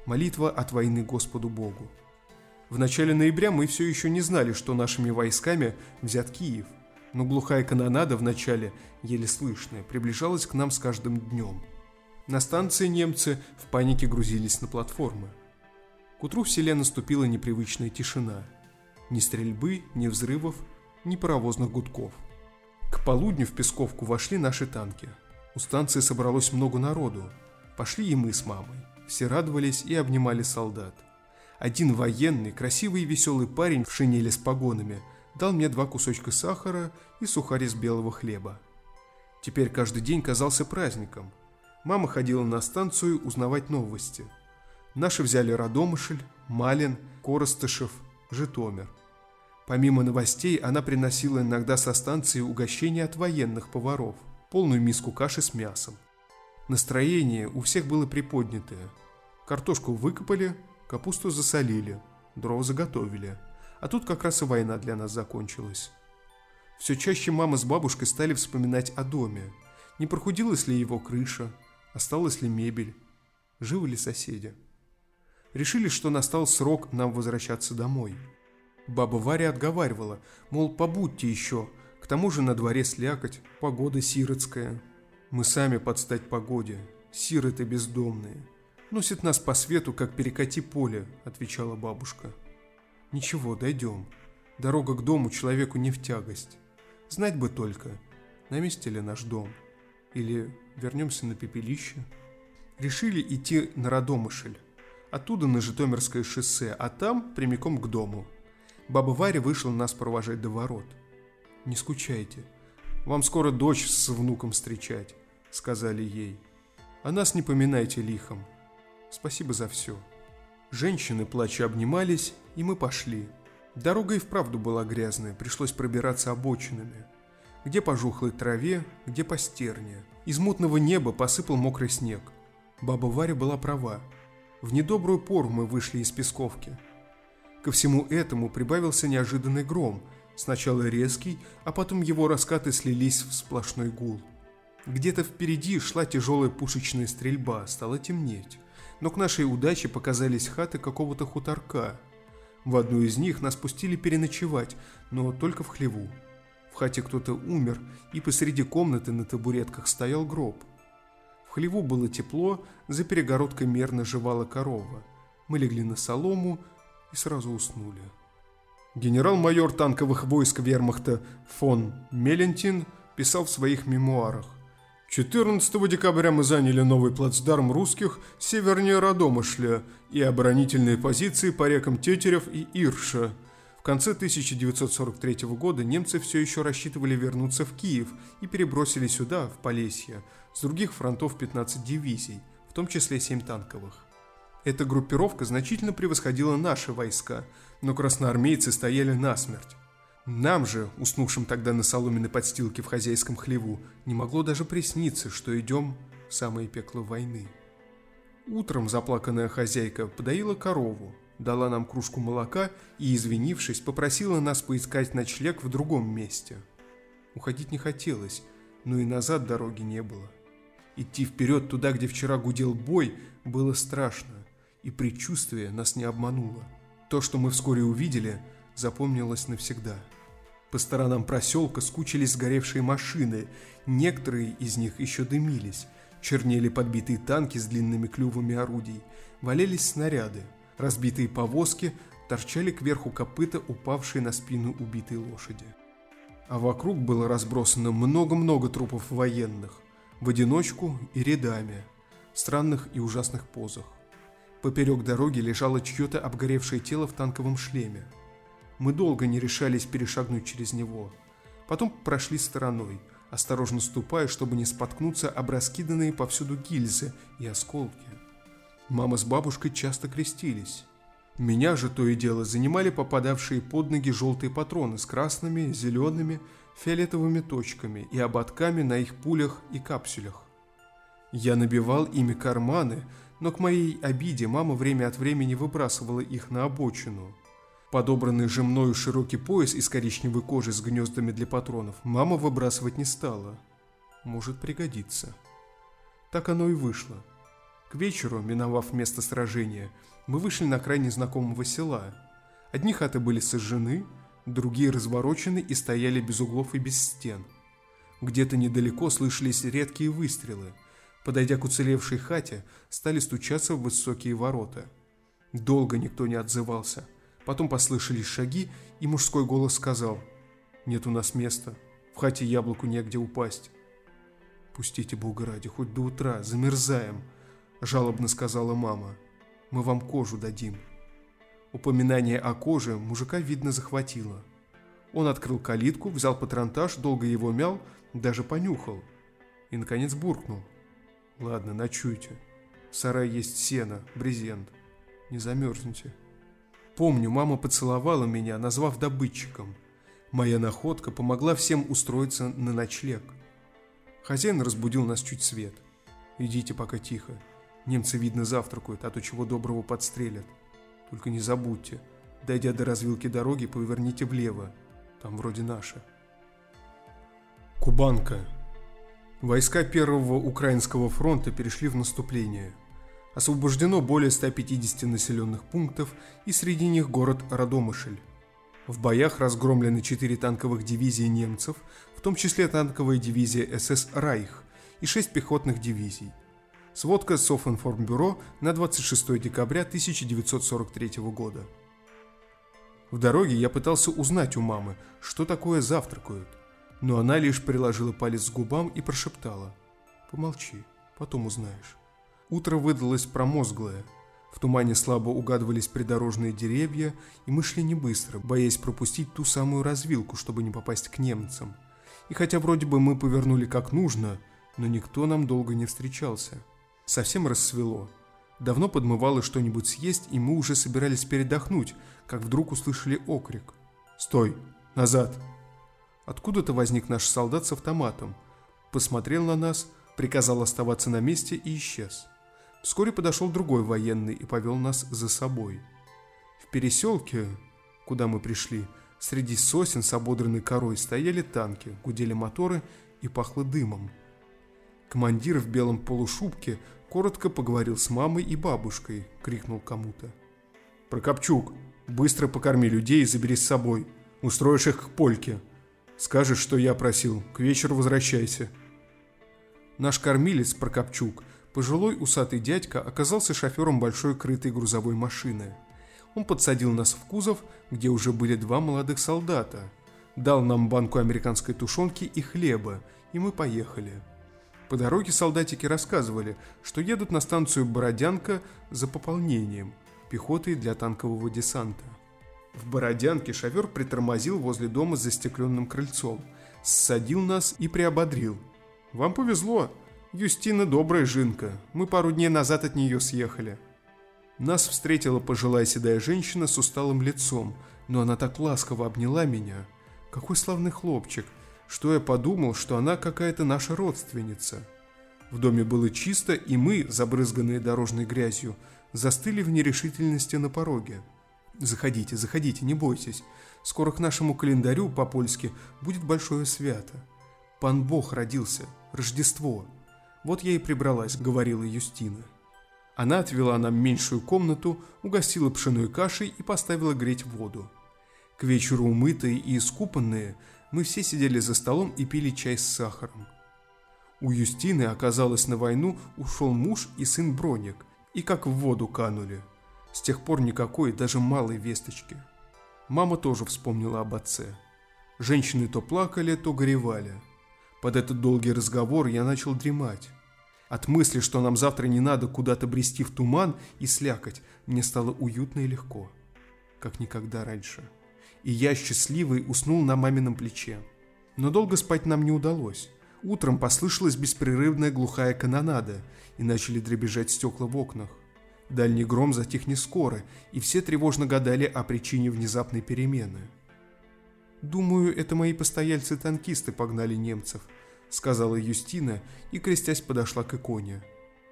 Молитва от войны Господу Богу. В начале ноября мы все еще не знали, что нашими войсками взят Киев, но глухая канонада в начале, еле слышная, приближалась к нам с каждым днем. На станции немцы в панике грузились на платформы. Утру в селе наступила непривычная тишина. Ни стрельбы, ни взрывов, ни паровозных гудков. К полудню в Песковку вошли наши танки. У станции собралось много народу. Пошли и мы с мамой. Все радовались и обнимали солдат. Один военный, красивый и веселый парень в шинели с погонами дал мне два кусочка сахара и сухарь из белого хлеба. Теперь каждый день казался праздником. Мама ходила на станцию узнавать новости. Наши взяли Радомышль, Малин, Коростышев, Житомир. Помимо новостей, она приносила иногда со станции угощения от военных поваров, полную миску каши с мясом. Настроение у всех было приподнятое. Картошку выкопали, капусту засолили, дрова заготовили. А тут как раз и война для нас закончилась. Все чаще мама с бабушкой стали вспоминать о доме. Не прохудилась ли его крыша, осталась ли мебель, живы ли соседи. Решили, что настал срок нам возвращаться домой. Баба Варя отговаривала, мол, побудьте еще, к тому же на дворе слякоть, погода сиротская – мы сами подстать погоде, сироты бездомные. Носит нас по свету, как перекати поле, отвечала бабушка. Ничего, дойдем. Дорога к дому человеку не в тягость. Знать бы только, на месте ли наш дом. Или вернемся на пепелище. Решили идти на Радомышль. Оттуда на Житомирское шоссе, а там прямиком к дому. Баба Варя вышла нас провожать до ворот. Не скучайте. Вам скоро дочь с внуком встречать сказали ей. «А нас не поминайте лихом. Спасибо за все». Женщины, плача, обнимались, и мы пошли. Дорога и вправду была грязная, пришлось пробираться обочинами. Где по жухлой траве, где по стерне. Из мутного неба посыпал мокрый снег. Баба Варя была права. В недобрую пору мы вышли из Песковки. Ко всему этому прибавился неожиданный гром, сначала резкий, а потом его раскаты слились в сплошной гул. Где-то впереди шла тяжелая пушечная стрельба, стало темнеть. Но к нашей удаче показались хаты какого-то хуторка. В одну из них нас пустили переночевать, но только в хлеву. В хате кто-то умер, и посреди комнаты на табуретках стоял гроб. Хлеву было тепло, за перегородкой мерно жевала корова. Мы легли на солому и сразу уснули. Генерал-майор танковых войск вермахта фон Мелентин писал в своих мемуарах. 14 декабря мы заняли новый плацдарм русских севернее Радомышля и оборонительные позиции по рекам Тетерев и Ирша. В конце 1943 года немцы все еще рассчитывали вернуться в Киев и перебросили сюда, в Полесье, с других фронтов 15 дивизий, в том числе 7 танковых. Эта группировка значительно превосходила наши войска, но красноармейцы стояли насмерть. Нам же, уснувшим тогда на соломенной подстилке в хозяйском хлеву, не могло даже присниться, что идем в самое пекло войны. Утром заплаканная хозяйка подоила корову, дала нам кружку молока и, извинившись, попросила нас поискать ночлег в другом месте. Уходить не хотелось, но и назад дороги не было. Идти вперед туда, где вчера гудел бой, было страшно, и предчувствие нас не обмануло. То, что мы вскоре увидели, запомнилось навсегда – по сторонам проселка скучились сгоревшие машины, некоторые из них еще дымились. Чернели подбитые танки с длинными клювами орудий, валялись снаряды, разбитые повозки, торчали кверху копыта, упавшие на спину убитой лошади. А вокруг было разбросано много-много трупов военных, в одиночку и рядами, в странных и ужасных позах. Поперек дороги лежало чье-то обгоревшее тело в танковом шлеме. Мы долго не решались перешагнуть через него. Потом прошли стороной, осторожно ступая, чтобы не споткнуться об раскиданные повсюду гильзы и осколки. Мама с бабушкой часто крестились. Меня же то и дело занимали попадавшие под ноги желтые патроны с красными, зелеными, фиолетовыми точками и ободками на их пулях и капсулях. Я набивал ими карманы, но к моей обиде мама время от времени выбрасывала их на обочину – Подобранный же мною широкий пояс из коричневой кожи с гнездами для патронов мама выбрасывать не стала. Может пригодиться. Так оно и вышло. К вечеру, миновав место сражения, мы вышли на край незнакомого села. Одни хаты были сожжены, другие разворочены и стояли без углов и без стен. Где-то недалеко слышались редкие выстрелы. Подойдя к уцелевшей хате, стали стучаться в высокие ворота. Долго никто не отзывался. Потом послышались шаги, и мужской голос сказал «Нет у нас места, в хате яблоку негде упасть». «Пустите Бога ради, хоть до утра, замерзаем», – жалобно сказала мама. «Мы вам кожу дадим». Упоминание о коже мужика, видно, захватило. Он открыл калитку, взял патронтаж, долго его мял, даже понюхал. И, наконец, буркнул. «Ладно, ночуйте. В сарае есть сено, брезент. Не замерзнете». Помню, мама поцеловала меня, назвав добытчиком. Моя находка помогла всем устроиться на ночлег. Хозяин разбудил нас чуть свет. «Идите пока тихо. Немцы, видно, завтракают, а то чего доброго подстрелят». Только не забудьте, дойдя до развилки дороги, поверните влево. Там вроде наши. Кубанка. Войска Первого Украинского фронта перешли в наступление. Освобождено более 150 населенных пунктов и среди них город Радомышль. В боях разгромлены 4 танковых дивизии немцев, в том числе танковая дивизия СС «Райх» и 6 пехотных дивизий. Сводка Софинформбюро на 26 декабря 1943 года. В дороге я пытался узнать у мамы, что такое завтракают, но она лишь приложила палец к губам и прошептала «Помолчи, потом узнаешь». Утро выдалось промозглое. В тумане слабо угадывались придорожные деревья, и мы шли не быстро, боясь пропустить ту самую развилку, чтобы не попасть к немцам. И хотя вроде бы мы повернули как нужно, но никто нам долго не встречался – Совсем рассвело. Давно подмывало что-нибудь съесть, и мы уже собирались передохнуть, как вдруг услышали окрик. «Стой! Назад!» Откуда-то возник наш солдат с автоматом. Посмотрел на нас, приказал оставаться на месте и исчез. Вскоре подошел другой военный и повел нас за собой. В переселке, куда мы пришли, среди сосен с ободранной корой стояли танки, гудели моторы и пахло дымом. Командир в белом полушубке коротко поговорил с мамой и бабушкой, крикнул кому-то. «Прокопчук, быстро покорми людей и забери с собой. Устроишь их к польке. Скажешь, что я просил, к вечеру возвращайся». Наш кормилец Прокопчук, пожилой усатый дядька, оказался шофером большой крытой грузовой машины. Он подсадил нас в кузов, где уже были два молодых солдата. Дал нам банку американской тушенки и хлеба, и мы поехали. По дороге солдатики рассказывали, что едут на станцию Бородянка за пополнением, пехотой для танкового десанта. В Бородянке шофер притормозил возле дома с застекленным крыльцом, ссадил нас и приободрил. «Вам повезло, Юстина добрая жинка, мы пару дней назад от нее съехали». Нас встретила пожилая седая женщина с усталым лицом, но она так ласково обняла меня. Какой славный хлопчик – что я подумал, что она какая-то наша родственница. В доме было чисто, и мы, забрызганные дорожной грязью, застыли в нерешительности на пороге. «Заходите, заходите, не бойтесь. Скоро к нашему календарю по-польски будет большое свято. Пан Бог родился, Рождество. Вот я и прибралась», — говорила Юстина. Она отвела нам меньшую комнату, угостила пшеной кашей и поставила греть воду. К вечеру умытые и искупанные, мы все сидели за столом и пили чай с сахаром. У Юстины, оказалось, на войну ушел муж и сын Броник, и как в воду канули. С тех пор никакой, даже малой весточки. Мама тоже вспомнила об отце. Женщины то плакали, то горевали. Под этот долгий разговор я начал дремать. От мысли, что нам завтра не надо куда-то брести в туман и слякоть, мне стало уютно и легко, как никогда раньше и я, счастливый, уснул на мамином плече. Но долго спать нам не удалось. Утром послышалась беспрерывная глухая канонада, и начали дребезжать стекла в окнах. Дальний гром затих не скоро, и все тревожно гадали о причине внезапной перемены. «Думаю, это мои постояльцы-танкисты погнали немцев», — сказала Юстина и, крестясь, подошла к иконе.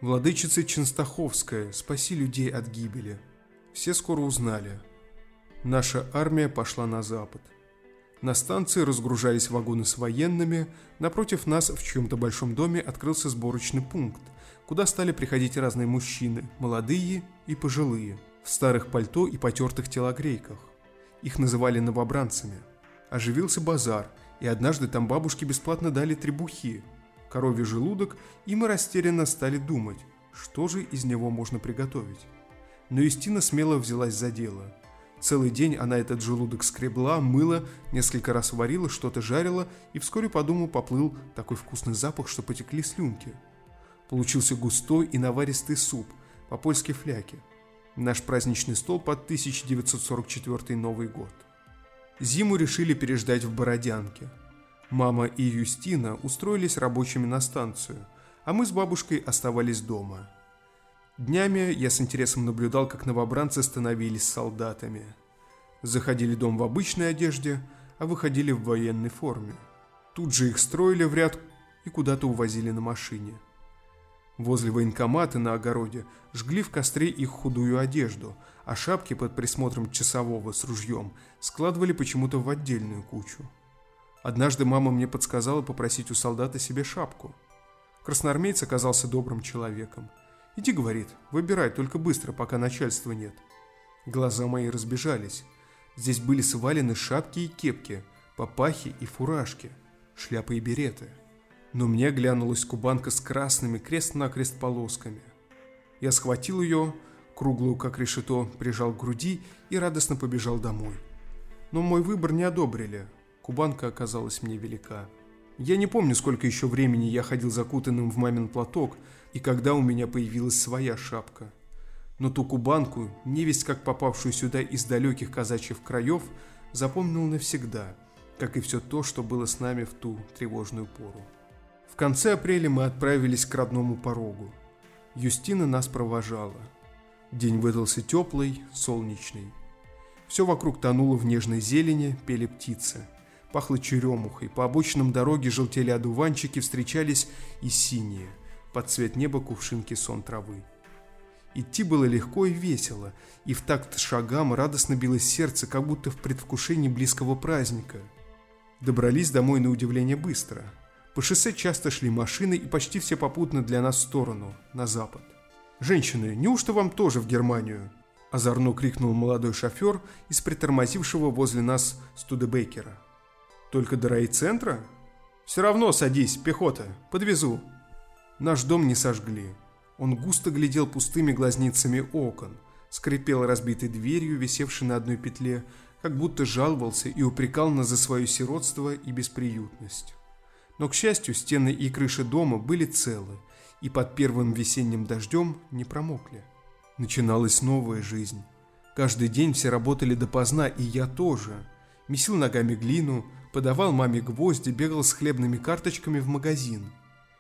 «Владычица Ченстаховская, спаси людей от гибели». Все скоро узнали — Наша армия пошла на запад. На станции разгружались вагоны с военными, напротив нас в чьем-то большом доме открылся сборочный пункт, куда стали приходить разные мужчины, молодые и пожилые, в старых пальто и потертых телогрейках. Их называли новобранцами. Оживился базар, и однажды там бабушки бесплатно дали требухи, коровий желудок, и мы растерянно стали думать, что же из него можно приготовить. Но Юстина смело взялась за дело. Целый день она этот желудок скребла, мыла, несколько раз варила, что-то жарила, и вскоре по дому поплыл такой вкусный запах, что потекли слюнки. Получился густой и наваристый суп, по-польски фляки. Наш праздничный стол под 1944 Новый год. Зиму решили переждать в Бородянке. Мама и Юстина устроились рабочими на станцию, а мы с бабушкой оставались дома. Днями я с интересом наблюдал, как новобранцы становились солдатами. Заходили дом в обычной одежде, а выходили в военной форме. Тут же их строили в ряд и куда-то увозили на машине. Возле военкомата на огороде жгли в костре их худую одежду, а шапки под присмотром часового с ружьем складывали почему-то в отдельную кучу. Однажды мама мне подсказала попросить у солдата себе шапку. Красноармейц оказался добрым человеком. «Иди, — говорит, — выбирай, только быстро, пока начальства нет». Глаза мои разбежались. Здесь были свалены шапки и кепки, папахи и фуражки, шляпы и береты но мне глянулась кубанка с красными крест-накрест полосками. Я схватил ее, круглую как решето, прижал к груди и радостно побежал домой. Но мой выбор не одобрили. Кубанка оказалась мне велика. Я не помню, сколько еще времени я ходил закутанным в мамин платок и когда у меня появилась своя шапка. Но ту кубанку, невесть как попавшую сюда из далеких казачьих краев, запомнил навсегда, как и все то, что было с нами в ту тревожную пору конце апреля мы отправились к родному порогу. Юстина нас провожала. День выдался теплый, солнечный. Все вокруг тонуло в нежной зелени, пели птицы. Пахло черемухой, по обочинам дороги желтели одуванчики, встречались и синие, под цвет неба кувшинки сон травы. Идти было легко и весело, и в такт шагам радостно билось сердце, как будто в предвкушении близкого праздника. Добрались домой на удивление быстро – по шоссе часто шли машины и почти все попутно для нас в сторону, на запад. «Женщины, неужто вам тоже в Германию?» Озорно крикнул молодой шофер из притормозившего возле нас Студебекера. «Только до райцентра?» «Все равно садись, пехота, подвезу». Наш дом не сожгли. Он густо глядел пустыми глазницами окон, скрипел разбитой дверью, висевшей на одной петле, как будто жаловался и упрекал нас за свое сиротство и бесприютность. Но, к счастью, стены и крыши дома были целы, и под первым весенним дождем не промокли. Начиналась новая жизнь. Каждый день все работали допоздна, и я тоже. Месил ногами глину, подавал маме гвозди, бегал с хлебными карточками в магазин.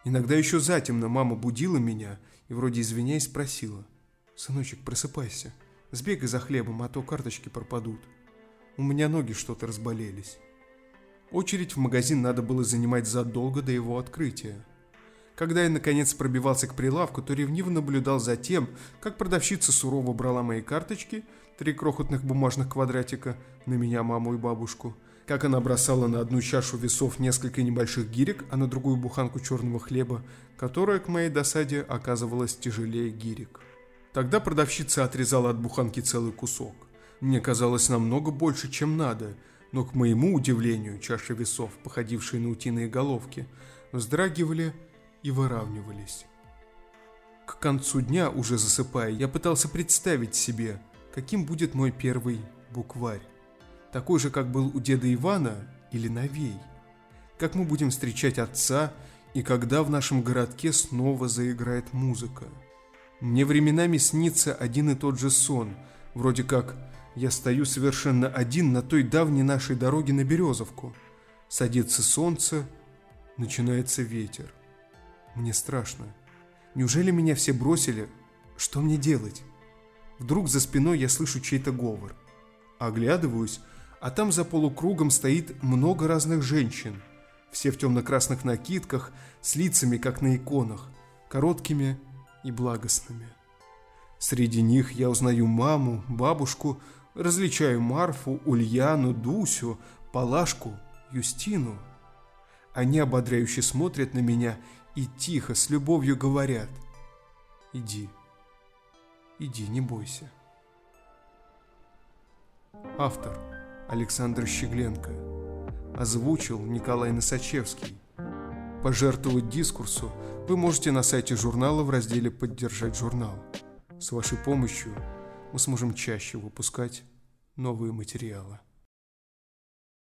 Иногда еще затемно мама будила меня и, вроде извиняясь, спросила. «Сыночек, просыпайся, сбегай за хлебом, а то карточки пропадут. У меня ноги что-то разболелись». Очередь в магазин надо было занимать задолго до его открытия. Когда я наконец пробивался к прилавку, то ревниво наблюдал за тем, как продавщица сурово брала мои карточки, три крохотных бумажных квадратика, на меня, маму и бабушку, как она бросала на одну чашу весов несколько небольших гирек, а на другую буханку черного хлеба, которая, к моей досаде, оказывалась тяжелее гирек. Тогда продавщица отрезала от буханки целый кусок. Мне казалось намного больше, чем надо – но, к моему удивлению, чаши весов, походившие на утиные головки, вздрагивали и выравнивались. К концу дня, уже засыпая, я пытался представить себе, каким будет мой первый букварь. Такой же, как был у деда Ивана или новей. Как мы будем встречать отца и когда в нашем городке снова заиграет музыка. Мне временами снится один и тот же сон, вроде как я стою совершенно один на той давней нашей дороге на Березовку. Садится солнце, начинается ветер. Мне страшно. Неужели меня все бросили? Что мне делать? Вдруг за спиной я слышу чей-то говор. Оглядываюсь, а там за полукругом стоит много разных женщин. Все в темно-красных накидках, с лицами, как на иконах, короткими и благостными. Среди них я узнаю маму, бабушку, Различаю Марфу, Ульяну, Дусю, Палашку, Юстину. Они ободряюще смотрят на меня и тихо, с любовью говорят. Иди. Иди, не бойся. Автор Александр Щегленко. Озвучил Николай Носачевский. Пожертвовать дискурсу вы можете на сайте журнала в разделе «Поддержать журнал». С вашей помощью мы сможем чаще выпускать новые материалы.